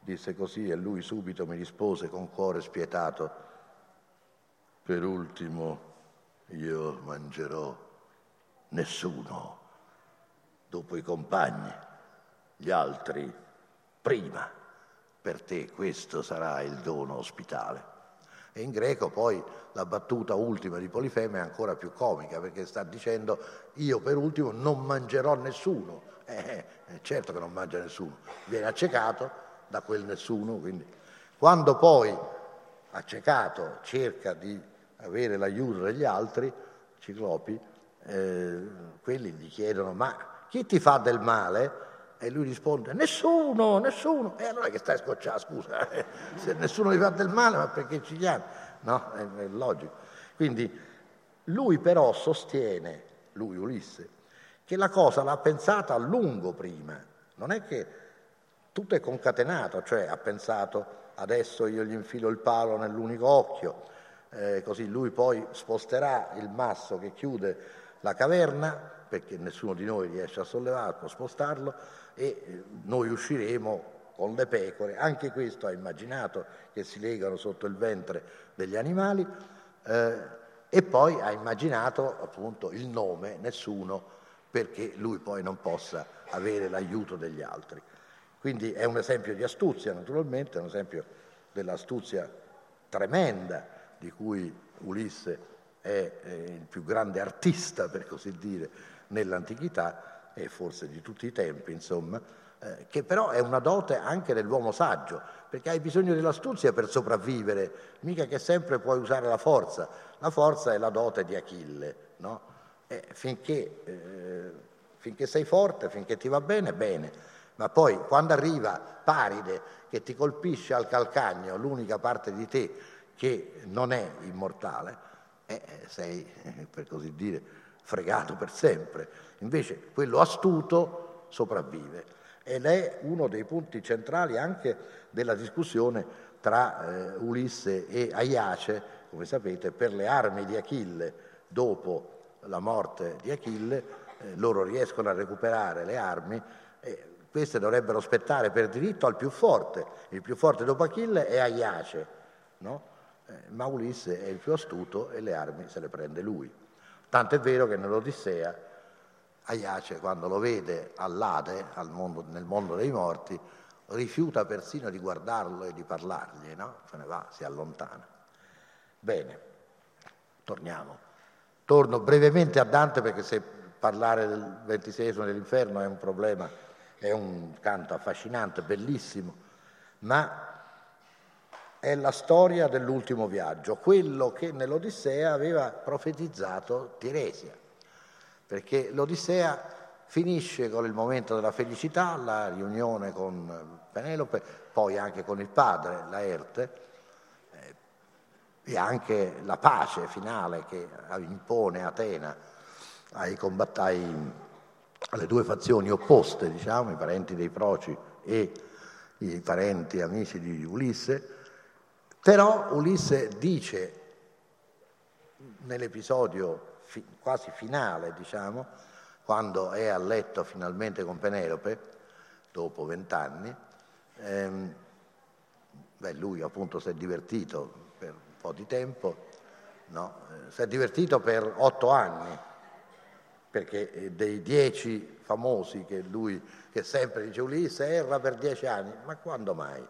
Disse così e lui subito mi rispose con cuore spietato, per ultimo io mangerò nessuno dopo i compagni, gli altri prima. Per te questo sarà il dono ospitale. E in greco poi la battuta ultima di Polifeme è ancora più comica perché sta dicendo io per ultimo non mangerò nessuno eh, eh, certo che non mangia nessuno, viene accecato da quel nessuno, quindi quando poi accecato cerca di avere l'aiuto degli altri, ciclopi, eh, quelli gli chiedono ma chi ti fa del male? E lui risponde nessuno, nessuno. E allora che stai scocciando, scusa, se nessuno gli fa del male, ma perché ci chiami? No, è, è logico. Quindi lui però sostiene, lui Ulisse, che la cosa l'ha pensata a lungo prima, non è che tutto è concatenato, cioè ha pensato adesso io gli infilo il palo nell'unico occhio, eh, così lui poi sposterà il masso che chiude la caverna, perché nessuno di noi riesce a sollevarlo, a spostarlo, e eh, noi usciremo con le pecore. Anche questo ha immaginato che si legano sotto il ventre degli animali eh, e poi ha immaginato appunto il nome, nessuno perché lui poi non possa avere l'aiuto degli altri. Quindi è un esempio di astuzia, naturalmente, è un esempio dell'astuzia tremenda di cui Ulisse è il più grande artista, per così dire, nell'antichità e forse di tutti i tempi, insomma, eh, che però è una dote anche dell'uomo saggio, perché hai bisogno dell'astuzia per sopravvivere, mica che sempre puoi usare la forza. La forza è la dote di Achille, no? eh, finché, eh, finché sei forte, finché ti va bene, bene, ma poi quando arriva Paride che ti colpisce al calcagno, l'unica parte di te che non è immortale, eh, sei, per così dire, fregato per sempre. Invece quello astuto sopravvive. ed è uno dei punti centrali anche della discussione tra eh, Ulisse e Aiace, come sapete, per le armi di Achille. Dopo la morte di Achille, eh, loro riescono a recuperare le armi e queste dovrebbero spettare per diritto al più forte. Il più forte dopo Achille è Aiace, no? Eh, ma Ulisse è il più astuto e le armi se le prende lui. Tant'è vero che nell'Odissea Aiace, quando lo vede all'Ade, al mondo, nel mondo dei morti, rifiuta persino di guardarlo e di parlargli, no? Se ne va, si allontana. Bene, torniamo. Torno brevemente a Dante perché se parlare del ventisesimo dell'inferno è un problema, è un canto affascinante, bellissimo, ma è la storia dell'ultimo viaggio, quello che nell'Odissea aveva profetizzato Tiresia perché l'Odissea finisce con il momento della felicità, la riunione con Penelope, poi anche con il padre, Laerte, eh, e anche la pace finale che impone Atena ai combattai, alle due fazioni opposte, diciamo, i parenti dei Proci e i parenti amici di Ulisse, però Ulisse dice nell'episodio fi, quasi finale, diciamo, quando è a letto finalmente con Penelope, dopo vent'anni, ehm, beh, lui appunto si è divertito per un po' di tempo, no? Eh, si è divertito per otto anni, perché eh, dei dieci famosi che lui, che sempre dice Ulisse, erra per dieci anni, ma quando mai?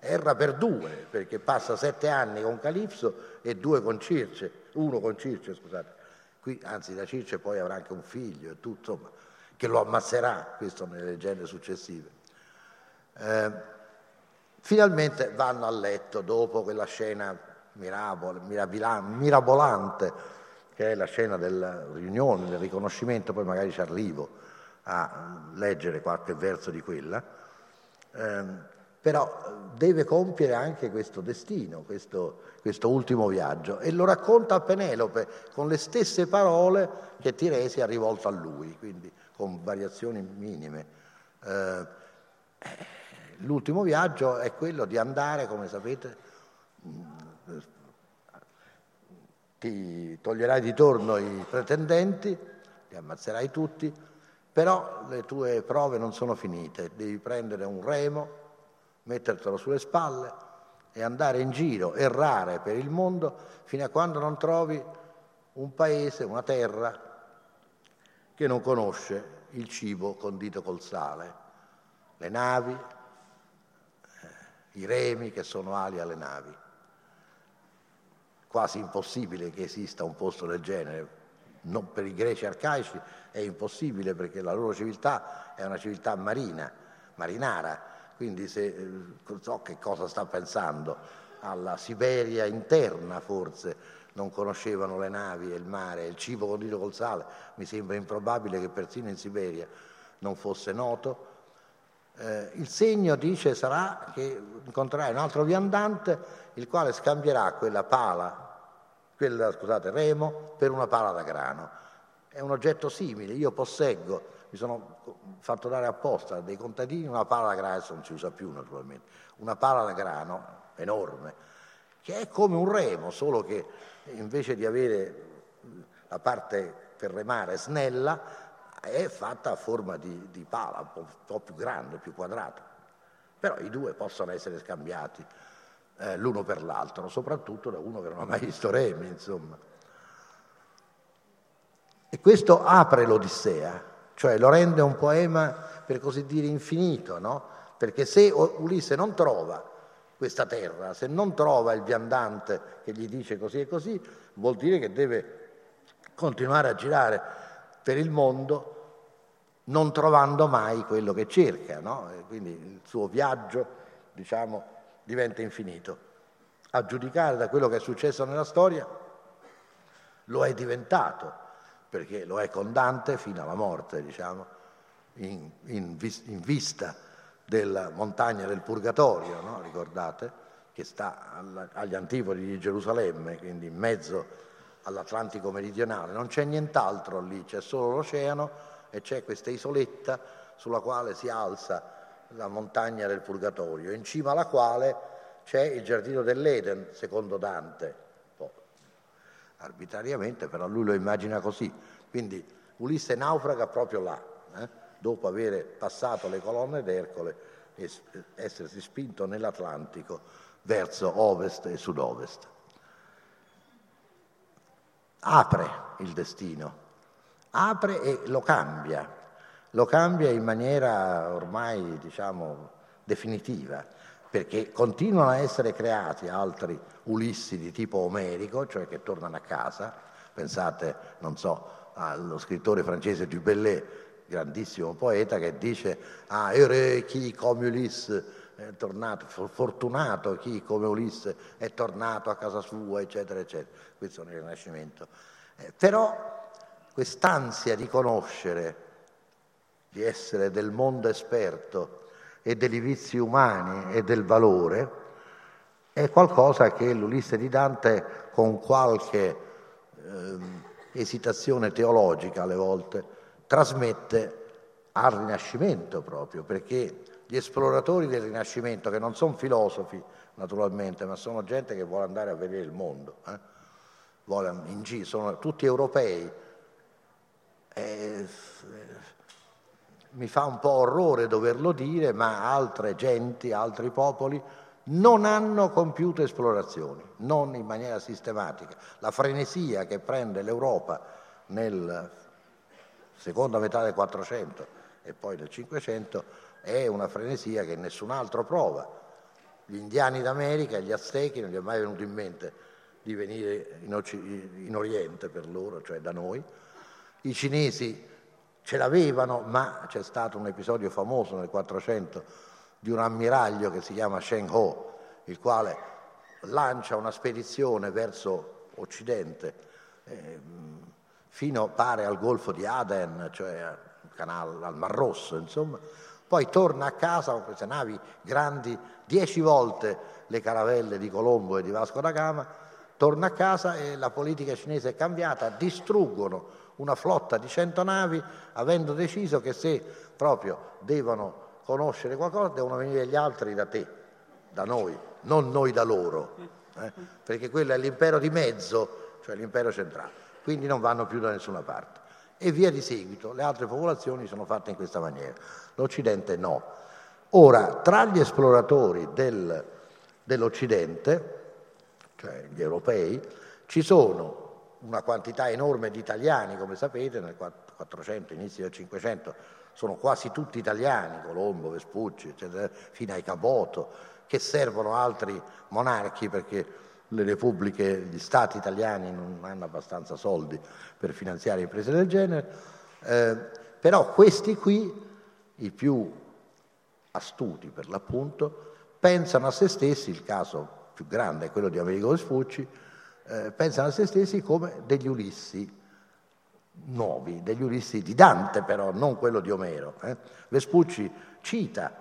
Erra per due, perché passa sette anni con Calipso e due con Circe, uno con Circe, scusate, Qui, anzi, da Circe poi avrà anche un figlio e tutto, insomma, che lo ammazzerà, questo nelle leggende successive. Eh, finalmente vanno a letto dopo quella scena mirabolante, che è la scena della riunione, del riconoscimento, poi magari ci arrivo a leggere qualche verso di quella. Eh, però deve compiere anche questo destino, questo, questo, ultimo viaggio e lo racconta a Penelope con le stesse parole che Tiresi ha rivolto a lui, quindi con variazioni minime. Eh, l'ultimo viaggio è quello di andare, come sapete, ti toglierai di torno i pretendenti, li ammazzerai tutti, però le tue prove non sono finite, devi prendere un remo mettertelo sulle spalle e andare in giro, errare per il mondo fino a quando non trovi un paese, una terra che non conosce il cibo condito col sale, le navi, eh, i remi che sono ali alle navi. Quasi impossibile che esista un posto del genere. Non per i greci arcaici è impossibile perché la loro civiltà è una civiltà marina, marinara, quindi se, eh, so che cosa sta pensando, alla Siberia interna forse, non conoscevano le navi e il mare, il cibo condito col sale, mi sembra improbabile che persino in Siberia non fosse noto. Eh, il segno dice sarà che incontrerai un altro viandante il quale scambierà quella pala, quella scusate, remo per una pala da grano. È un oggetto simile, io posseggo mi sono fatto dare apposta dei contadini una pala da grano, non si usa più naturalmente, una pala da grano enorme, che è come un remo, solo che invece di avere la parte per remare snella, è fatta a forma di, di pala, un po', un po', più grande, più quadrata. Però i due possono essere scambiati eh, l'uno per l'altro, soprattutto da uno che non ha mai visto remi, insomma. E questo apre l'Odissea, cioè lo rende un poema per così dire infinito, no? Perché se Ulisse non trova questa terra, se non trova il viandante che gli dice così e così, vuol dire che deve continuare a girare per il mondo non trovando mai quello che cerca, no? quindi il suo viaggio, diciamo, diventa infinito. A giudicare da quello che è successo nella storia, lo è diventato perché lo è con Dante fino alla morte, diciamo, in, in, in vista della montagna del Purgatorio, no? ricordate, che sta alla, agli antipodi di Gerusalemme, quindi in mezzo all'Atlantico meridionale. Non c'è nient'altro lì, c'è solo l'oceano e c'è questa isoletta sulla quale si alza la montagna del Purgatorio, in cima alla quale c'è il giardino dell'Eden, secondo Dante, arbitrariamente, però lui lo immagina così. Quindi Ulisse naufraga proprio là, eh? dopo aver passato le colonne d'Ercole e essersi spinto nell'Atlantico verso ovest e sud-ovest. Apre il destino, apre e lo cambia, lo cambia in maniera ormai diciamo definitiva, perché continuano a essere creati altri Ulissi di tipo omerico, cioè che tornano a casa, pensate, non so, allo scrittore francese Dubellé, grandissimo poeta, che dice ah, heureux chi come Ulisse è tornato, fortunato chi come Ulisse è tornato a casa sua, eccetera, eccetera. Questo nel Rinascimento. Eh, però quest'ansia di conoscere, di essere del mondo esperto e dei vizi umani e del valore, è qualcosa che l'Ulisse di Dante, con qualche eh, esitazione teologica alle volte, trasmette al Rinascimento proprio, perché gli esploratori del Rinascimento, che non sono filosofi naturalmente, ma sono gente che vuole andare a vedere il mondo, eh? in giro, sono tutti europei, eh, mi fa un po' orrore doverlo dire, ma altre genti, altri popoli non hanno compiuto esplorazioni, non in maniera sistematica. La frenesia che prende l'Europa nel seconda metà del 400 e poi del 500, è una frenesia che nessun altro prova. Gli indiani d'America gli aztechi non gli è mai venuto in mente di venire in, in Oriente per loro, cioè da noi. I cinesi ce l'avevano, ma c'è stato un episodio famoso nel 400 di un ammiraglio che si chiama Shen Ho, il quale lancia una spedizione verso Occidente. Eh, fino pare al Golfo di Aden, cioè al, canale, al Mar Rosso, insomma. Poi torna a casa con queste navi grandi, dieci volte le caravelle di Colombo e di Vasco da Gama, torna a casa e la politica cinese è cambiata, distruggono una flotta di cento navi, avendo deciso che se proprio devono conoscere qualcosa, devono venire gli altri da te, da noi, non noi da loro, eh? perché quello è l'impero di mezzo, cioè l'impero centrale quindi non vanno più da nessuna parte. E via di seguito, le altre popolazioni sono fatte in questa maniera, l'Occidente no. Ora, tra gli esploratori del, dell'Occidente, cioè gli europei, ci sono una quantità enorme di italiani, come sapete, nel 400, inizio del 500, sono quasi tutti italiani, Colombo, Vespucci, eccetera, fino ai Capoto, che servono altri monarchi perché le repubbliche, gli stati italiani non hanno abbastanza soldi per finanziare imprese del genere, eh, però questi qui, i più astuti per l'appunto, pensano a se stessi, il caso più grande è quello di Amerigo Vespucci, eh, pensano a se stessi come degli Ulissi nuovi, degli Ulissi di Dante però, non quello di Omero. Eh. Vespucci cita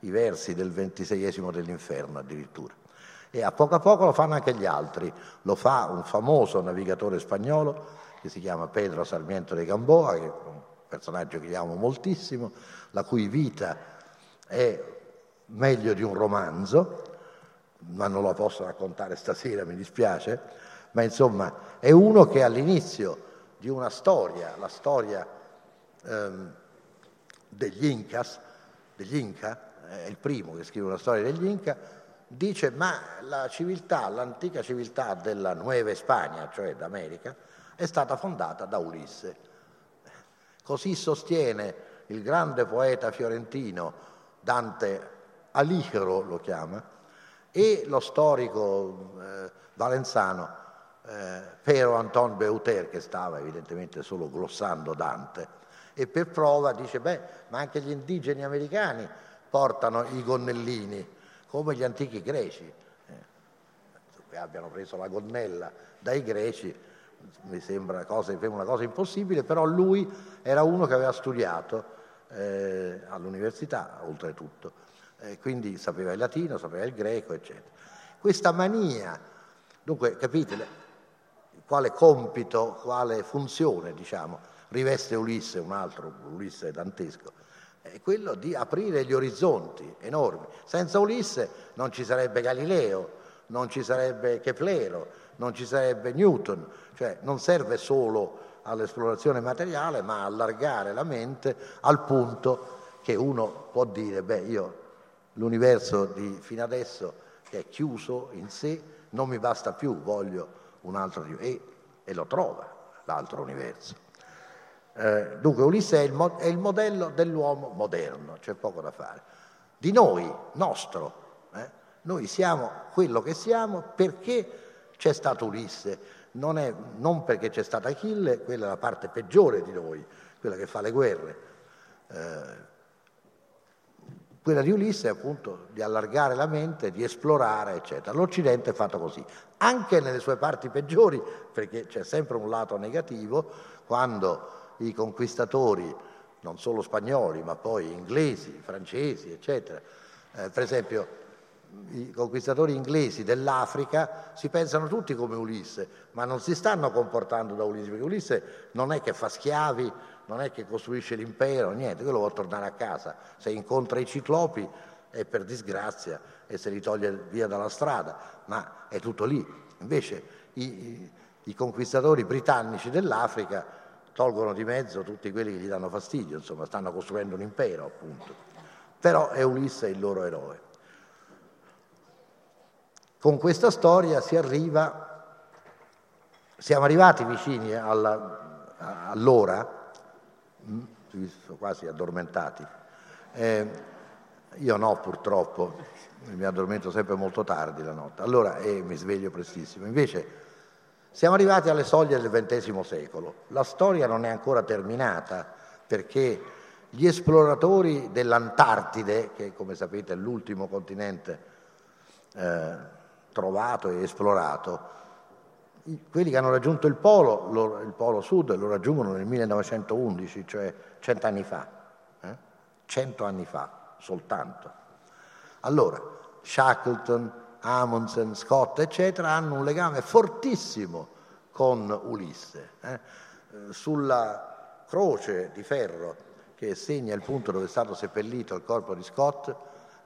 i versi del ventiseiesimo dell'inferno addirittura e a poco a poco lo fanno anche gli altri. Lo fa un famoso navigatore spagnolo che si chiama Pedro Sarmiento de Gamboa, che è un personaggio che amo moltissimo, la cui vita è meglio di un romanzo, ma non lo posso raccontare stasera, mi dispiace, ma insomma è uno che all'inizio di una storia, la storia ehm, degli Incas, degli Inca, è il primo che scrive una storia degli Inca, dice ma la civiltà, l'antica civiltà della Nuova Spagna, cioè d'America, è stata fondata da Ulisse. Così sostiene il grande poeta fiorentino Dante Alighiero lo chiama, e lo storico eh, valenzano eh, Pero Anton Beuter, che stava evidentemente solo glossando Dante, e per prova dice, beh, ma anche gli indigeni americani portano i gonnellini, come gli antichi greci, eh, che abbiano preso la gonnella dai greci, mi sembra cosa, una cosa impossibile, però lui era uno che aveva studiato eh, all'università, oltretutto, eh, quindi sapeva il latino, sapeva il greco, eccetera. Questa mania, dunque capite quale compito, quale funzione, diciamo, riveste Ulisse, un altro Ulisse dantesco, è quello di aprire gli orizzonti enormi. Senza Ulisse non ci sarebbe Galileo, non ci sarebbe Keplero, non ci sarebbe Newton, cioè non serve solo all'esplorazione materiale, ma allargare la mente al punto che uno può dire, beh, io l'universo di fino adesso è chiuso in sé non mi basta più, voglio un altro e, e lo trova l'altro universo. Eh, dunque Ulisse è il, è il, modello dell'uomo moderno, c'è poco da fare. Di noi, nostro. Eh? Noi siamo quello che siamo perché c'è stato Ulisse, non, è, non perché c'è stata Achille, quella è la parte peggiore di noi, quella che fa le guerre. Eh, quella di Ulisse è appunto di allargare la mente, di esplorare, eccetera. L'Occidente è fatto così, anche nelle sue parti peggiori, perché c'è sempre un lato negativo, quando i conquistatori, non solo spagnoli, ma poi inglesi, francesi, eccetera, eh, per esempio i conquistatori inglesi dell'Africa si pensano tutti come Ulisse, ma non si stanno comportando da Ulisse, perché Ulisse non è che fa schiavi non è che costruisce l'impero, niente, quello vuole tornare a casa. Se incontra i ciclopi è per disgrazia e se li toglie via dalla strada, ma è tutto lì. Invece i, i, conquistatori britannici dell'Africa tolgono di mezzo tutti quelli che gli danno fastidio, insomma, stanno costruendo un impero, appunto. Però è Ulisse il loro eroe. Con questa storia si arriva, siamo arrivati vicini alla, all'ora quasi addormentati. Eh, io no, purtroppo, mi addormento sempre molto tardi la notte, allora eh, mi sveglio prestissimo. Invece siamo arrivati alle soglie del XX secolo. La storia non è ancora terminata perché gli esploratori dell'Antartide, che come sapete è l'ultimo continente eh, trovato e esplorato, quelli che hanno raggiunto il polo, lo, il polo sud, lo raggiungono nel 1911, cioè cent'anni fa, eh? cento anni fa soltanto. Allora, Shackleton, Amundsen, Scott, eccetera, hanno un legame fortissimo con Ulisse. Eh? Sulla croce di ferro che segna il punto dove è stato seppellito il corpo di Scott,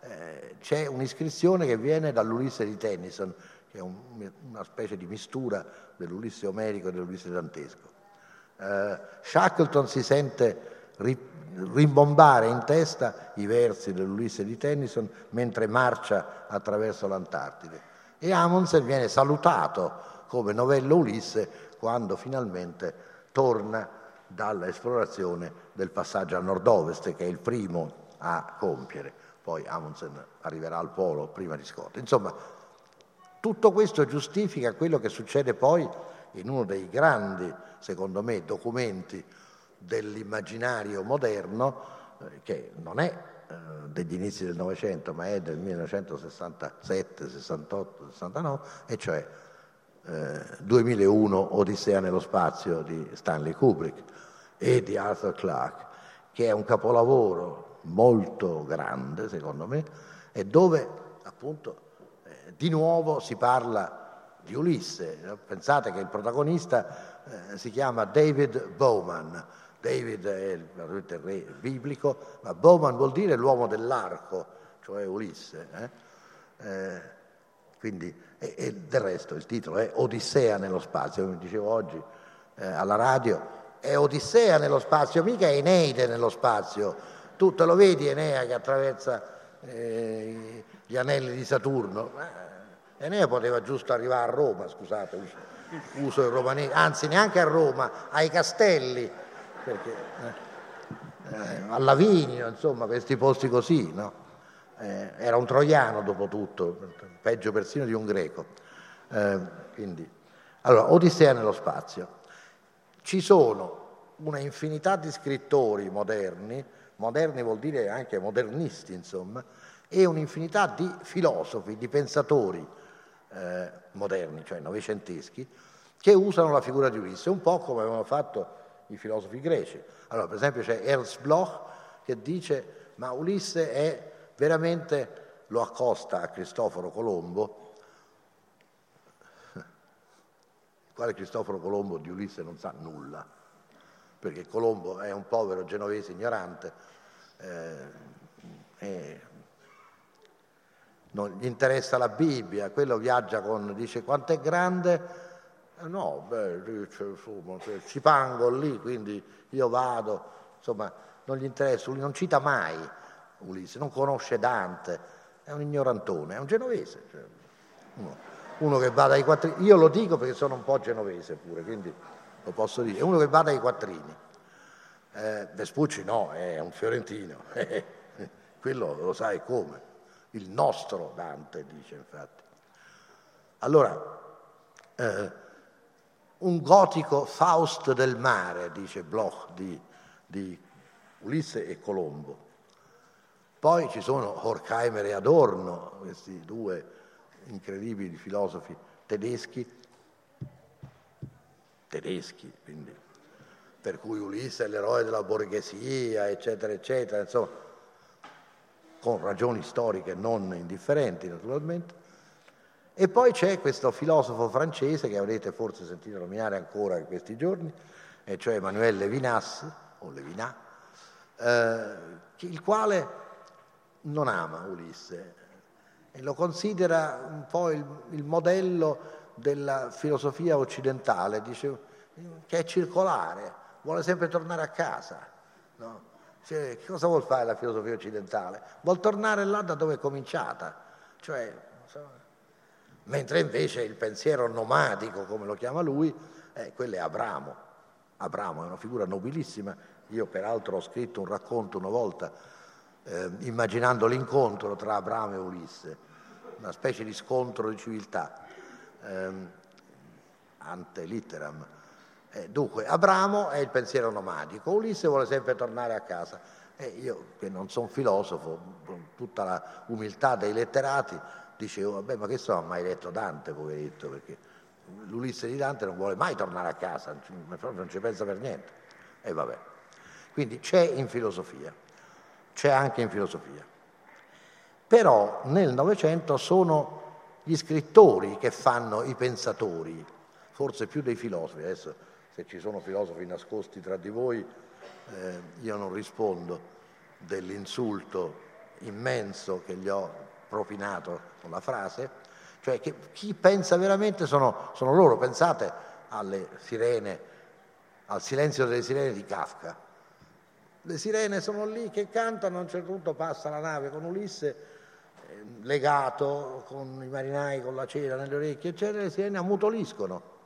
eh, c'è un'iscrizione che viene dall'Ulisse di Tennyson, che è un, una specie di mistura dell'Ulisse omerico e dell'Ulisse dantesco. Eh, Shackleton si sente ri, rimbombare in testa i versi dell'Ulisse di Tennyson mentre marcia attraverso l'Antartide e Amundsen viene salutato come novello Ulisse quando finalmente torna dall'esplorazione del passaggio a nord-ovest che è il primo a compiere. Poi Amundsen arriverà al polo prima di Scott. Insomma, tutto questo giustifica quello che succede poi in uno dei grandi, secondo me, documenti dell'immaginario moderno, eh, che non è eh, degli inizi del Novecento, ma è del 1967, 68, 69, e cioè eh, 2001 Odissea nello spazio di Stanley Kubrick e di Arthur Clarke, che è un capolavoro molto grande, secondo me, e dove appunto di nuovo si parla di Ulisse. Pensate che il protagonista eh, si chiama David Bowman. David è il, re biblico, ma Bowman vuol dire l'uomo dell'arco, cioè Ulisse. Eh? Eh, quindi, e, e, del resto il titolo è Odissea nello spazio, come dicevo oggi eh, alla radio, è Odissea nello spazio, mica è Eneide nello spazio. Tu te lo vedi Enea che attraversa eh, gli anelli di Saturno? Enea poteva giusto arrivare a Roma, scusate, uso, uso il romanesimo, anzi neanche a Roma, ai castelli, perché, eh, eh, a Lavinio, insomma, questi posti così, no? eh, era un troiano dopo tutto, peggio persino di un greco. Eh, quindi, allora, Odissea nello spazio. Ci sono una infinità di scrittori moderni, moderni vuol dire anche modernisti, insomma, e un'infinità di filosofi, di pensatori eh, moderni, cioè novecenteschi, che usano la figura di Ulisse, un po' come avevano fatto i filosofi greci. Allora, per esempio c'è Ernst Bloch che dice ma Ulisse è veramente, lo accosta a Cristoforo Colombo, quale Cristoforo Colombo di Ulisse non sa nulla, perché Colombo è un povero genovese ignorante eh, non gli interessa la Bibbia, quello viaggia con, dice quanto è grande, eh, no, beh, dice, insomma, ci pango lì, quindi io vado, insomma, non gli interessa, lui non cita mai Ulisse, non conosce Dante, è un ignorantone, è un genovese. Cioè, uno, uno, che va dai quattrini, io lo dico perché sono un po' genovese pure, quindi lo posso dire, è uno che va dai quattrini. Eh, Vespucci no, è un fiorentino, quello lo sai come, il nostro Dante dice infatti. Allora, eh, un gotico Faust del mare, dice Bloch di, di Ulisse e Colombo. Poi ci sono Horkheimer e Adorno, questi due incredibili filosofi tedeschi, tedeschi, quindi, per cui Ulisse è l'eroe della borghesia, eccetera, eccetera, insomma, con ragioni storiche non indifferenti naturalmente. E poi c'è questo filosofo francese che avrete forse sentito nominare ancora in questi giorni, e cioè Emmanuel Levinas, o Levinas, eh, il quale non ama Ulisse e lo considera un po' il, il modello della filosofia occidentale, dice che è circolare, vuole sempre tornare a casa. No? Cioè, che cosa vuol fare la filosofia occidentale? Vuol tornare là da dove è cominciata, cioè, mentre invece il pensiero nomadico, come lo chiama lui, eh, quello è Abramo. Abramo è una figura nobilissima, io peraltro ho scritto un racconto una volta eh, immaginando l'incontro tra Abramo e Ulisse, una specie di scontro di civiltà, ehm, ante litteram. Eh, dunque, Abramo è il pensiero nomadico, Ulisse vuole sempre tornare a casa. E io, che non sono filosofo, con tutta la umiltà dei letterati, dicevo, vabbè, ma che so, ha mai letto Dante, poveretto, perché l'Ulisse di Dante non vuole mai tornare a casa, non ci pensa per niente. E vabbè. Quindi c'è in filosofia c'è anche in filosofia. Però nel Novecento sono gli scrittori che fanno i pensatori, forse più dei filosofi. Adesso se ci sono filosofi nascosti tra di voi, eh, io non rispondo dell'insulto immenso che gli ho propinato con la frase, cioè che chi pensa veramente sono, sono loro, pensate alle sirene, al silenzio delle sirene di Kafka. Le sirene sono lì che cantano, a un certo punto passa la nave con Ulisse legato con i marinai con la cera nelle orecchie, eccetera, le sirene ammutoliscono.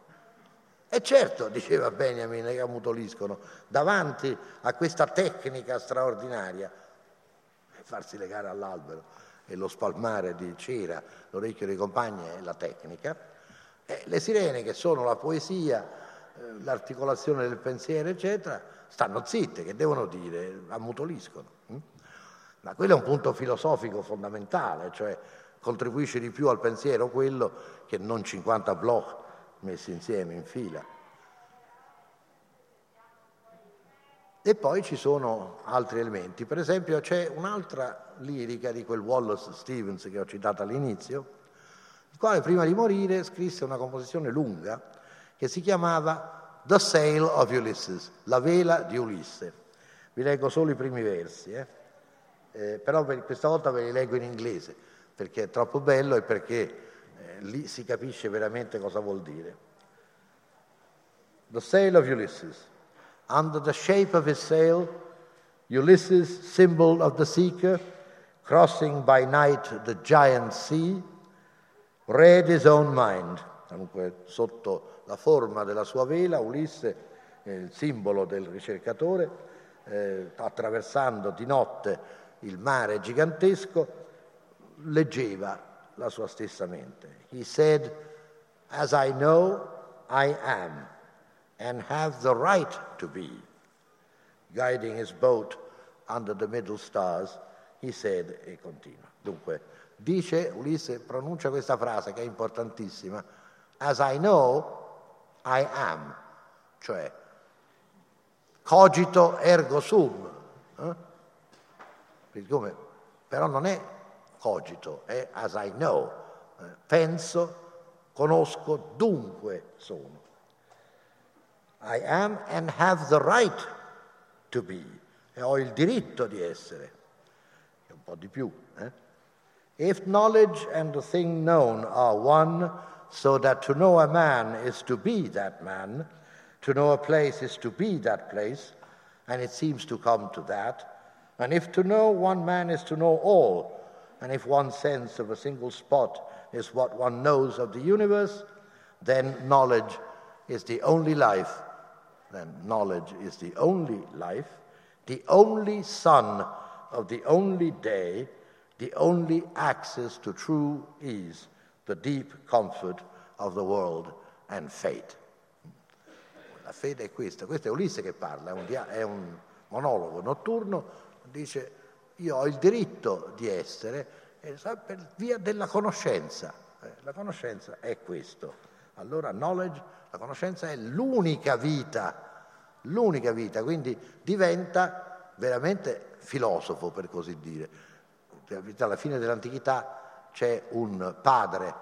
E certo, diceva Benjamin, che ammutoliscono davanti a questa tecnica straordinaria, farsi legare all'albero e lo spalmare di cera l'orecchio dei compagni è la tecnica, e le sirene che sono la poesia, eh, l'articolazione del pensiero, eccetera, stanno zitte, che devono dire, ammutoliscono. Ma quello è un punto filosofico fondamentale, cioè contribuisce di più al pensiero quello che non 50 blog messi insieme in fila. E poi ci sono altri elementi, per esempio c'è un'altra lirica di quel Wallace Stevens che ho citato all'inizio, il quale prima di morire scrisse una composizione lunga che si chiamava The Sail of Ulysses, la vela di Ulisse. Vi leggo solo i primi versi, eh? Eh, però per questa volta ve li leggo in inglese perché è troppo bello e perché eh, lì si capisce veramente cosa vuol dire. The Sail of Ulysses. Under the shape of his sail, Ulysses, symbol of the seeker, crossing by night the giant sea, read his own mind. Comunque sotto la forma della sua vela, Ulisse, eh, il simbolo del ricercatore, eh, attraversando di notte il mare gigantesco, leggeva la sua stessa mente. He said, As I know, I am, and have the right to be. Guiding his boat under the middle stars, he said, e continua. Dunque, dice Ulisse, pronuncia questa frase che è importantissima, As I know, I am, cioè cogito ergo sum. Eh? Come, però non è cogito, è as I know. Eh? Penso, conosco, dunque sono. I am and have the right to be. e ho il diritto di essere, è un po' di più. Eh? If knowledge and the thing known are one, so that to know a man is to be that man, to know a place is to be that place, and it seems to come to that. And if to know one man is to know all, and if one sense of a single spot is what one knows of the universe, then knowledge is the only life. Then knowledge is the only life, the only sun of the only day, the only access to true ease, the deep comfort of the world and fate. La fede è questa, questo è Ulisse che parla, è un, dia- è un monologo notturno, dice io ho il diritto di essere per via della conoscenza. Eh, la conoscenza è questo. Allora knowledge, la conoscenza è l'unica vita, l'unica vita, quindi diventa veramente filosofo per così dire. Alla fine dell'antichità c'è un padre,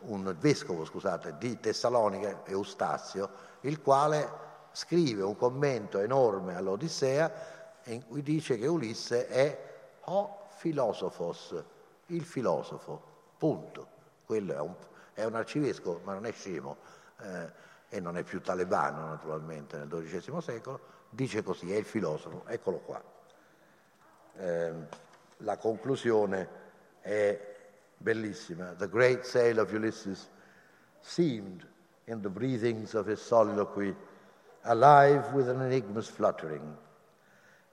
un vescovo, scusate, di Tessalonica, Eustazio, il quale scrive un commento enorme all'Odissea in cui dice che Ulisse è o filosofos, il filosofo, punto. Quello è un, è un arcivescovo, ma non è scemo eh, e non è più talebano naturalmente nel XII secolo, dice così, è il filosofo, eccolo qua. Eh, la conclusione è bellissima. The great sail of Ulysses seemed in the breathings of his soliloquy alive with an enigma's fluttering,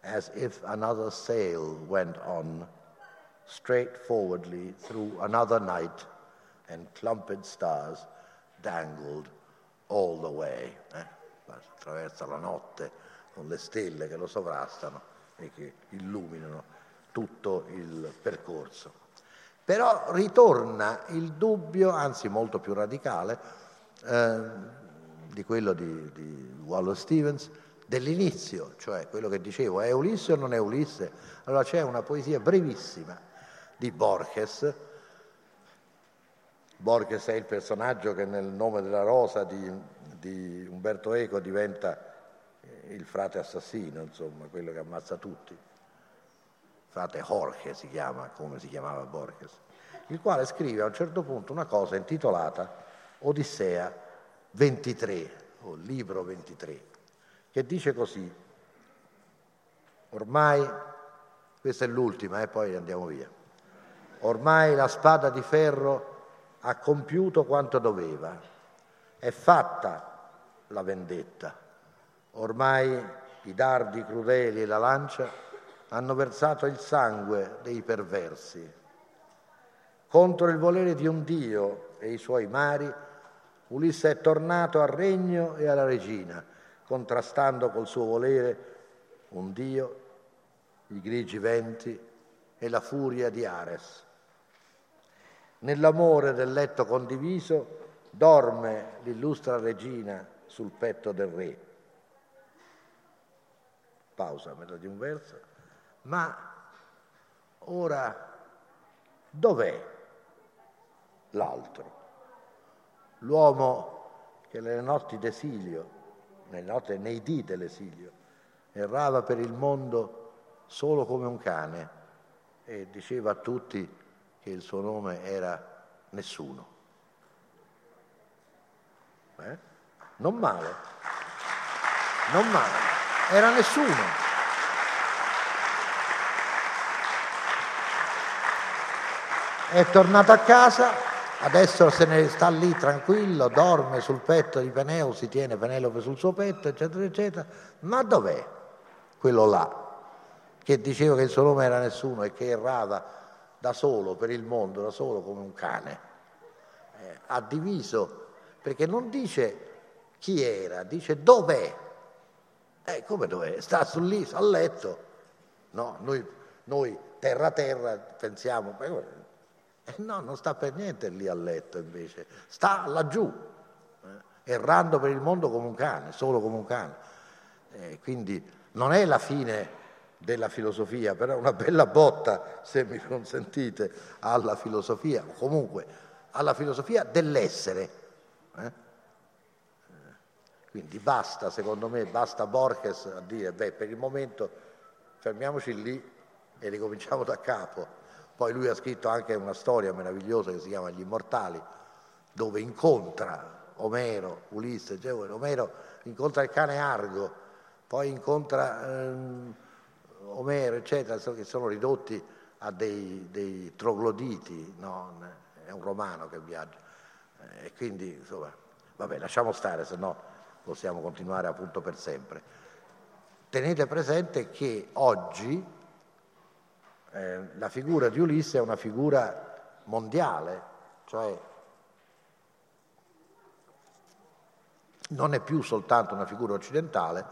as if another sail went on straightforwardly through another night and clumped stars dangled all the way. Eh? Attraversa la notte con le stelle che lo sovrastano e che illuminano tutto il percorso. Però ritorna il dubbio, anzi molto più radicale, eh, di quello di, di Wallace Stevens, dell'inizio, cioè quello che dicevo, è Ulisse o non è Ulisse? Allora c'è una poesia brevissima di Borges, Borges è il personaggio che nel nome della rosa di, di Umberto Eco diventa il frate assassino, insomma, quello che ammazza tutti. Frate Jorge si chiama, come si chiamava Borges, il quale scrive a un certo punto una cosa intitolata Odissea 23, o libro 23, che dice così, ormai, questa è l'ultima e eh, poi andiamo via, ormai la spada di ferro ha compiuto quanto doveva, è fatta la vendetta. Ormai i dardi crudeli e la lancia hanno versato il sangue dei perversi. Contro il volere di un Dio e i suoi mari, Ulisse è tornato al regno e alla regina, contrastando col suo volere un Dio, i grigi venti e la furia di Ares. Nell'amore del letto condiviso dorme l'illustra regina sul petto del re. Pausa, metà di un verso. Ma ora dov'è l'altro? L'uomo che nelle notti d'esilio, nelle notti, nei dì dell'esilio, errava per il mondo solo come un cane e diceva a tutti che il suo nome era nessuno. Eh? Non male, non male, era nessuno. È tornato a casa, adesso se ne sta lì tranquillo, dorme sul petto di Peneo, si tiene Penelope sul suo petto, eccetera, eccetera. Ma dov'è quello là che diceva che il suo nome era nessuno e che errava da solo per il mondo, da solo come un cane. Eh, ha diviso, perché non dice chi era, dice dov'è. Eh, come dov'è? Sta su lì, a letto. No, noi, noi terra terra pensiamo, eh, no, non sta per niente lì a letto invece, sta laggiù, eh, errando per il mondo come un cane, solo come un cane. Eh, quindi non è la fine della filosofia, però una bella botta, se mi consentite, alla filosofia, o comunque alla filosofia dell'essere. Eh? Quindi basta, secondo me, basta Borges a dire, beh, per il momento fermiamoci lì e ricominciamo da capo. Poi lui ha scritto anche una storia meravigliosa che si chiama Gli Immortali, dove incontra Omero, Ulisse, cioè Omero incontra il cane Argo, poi incontra ehm, Omero, eccetera, che sono ridotti a dei, dei trogloditi, no? è un romano che viaggia. E quindi, insomma, vabbè, lasciamo stare, se no possiamo continuare appunto per sempre. Tenete presente che oggi eh, la figura di Ulisse è una figura mondiale, cioè non è più soltanto una figura occidentale,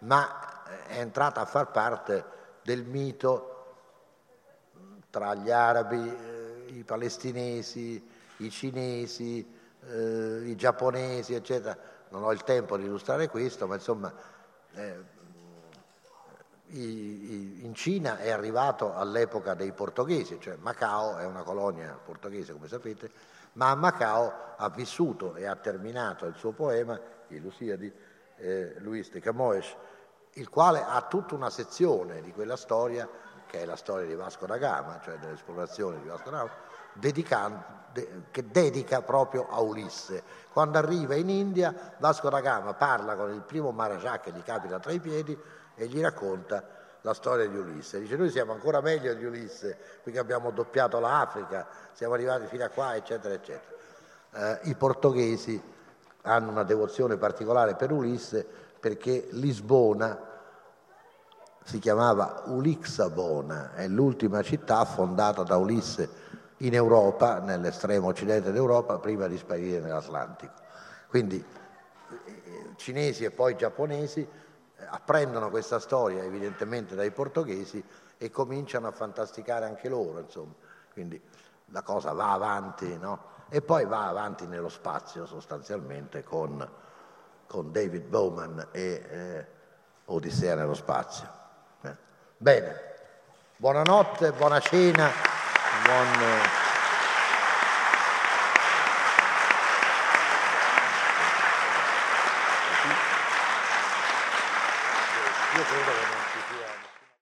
ma è entrata a far parte del mito tra gli arabi, eh, i palestinesi, i cinesi, eh, i giapponesi, eccetera. Non ho il tempo di illustrare questo, ma insomma eh, in Cina è arrivato all'epoca dei portoghesi, cioè Macao è una colonia portoghese come sapete, ma a Macao ha vissuto e ha terminato il suo poema, il Lucia di eh, Luis de Camões, il quale ha tutta una sezione di quella storia, che è la storia di Vasco da Gama, cioè dell'esplorazione di Vasco da Gama, de, che dedica proprio a Ulisse. Quando arriva in India, Vasco da Gama parla con il primo Maharaja che gli capita tra i piedi e gli racconta la storia di Ulisse. Dice noi siamo ancora meglio di Ulisse perché abbiamo doppiato l'Africa, siamo arrivati fino a qua, eccetera, eccetera. Eh, I portoghesi hanno una devozione particolare per Ulisse perché Lisbona si chiamava Ulixabona, è l'ultima città fondata da Ulisse in Europa, nell'estremo occidente d'Europa, prima di sparire nell'Atlantico. Quindi eh, cinesi e poi giapponesi apprendono questa storia evidentemente dai portoghesi e cominciano a fantasticare anche loro, insomma. Quindi la cosa va avanti, no? E poi va avanti nello spazio sostanzialmente con, con David Bowman e eh, Odissea nello spazio. Eh. Bene, buonanotte, buona cena, buon...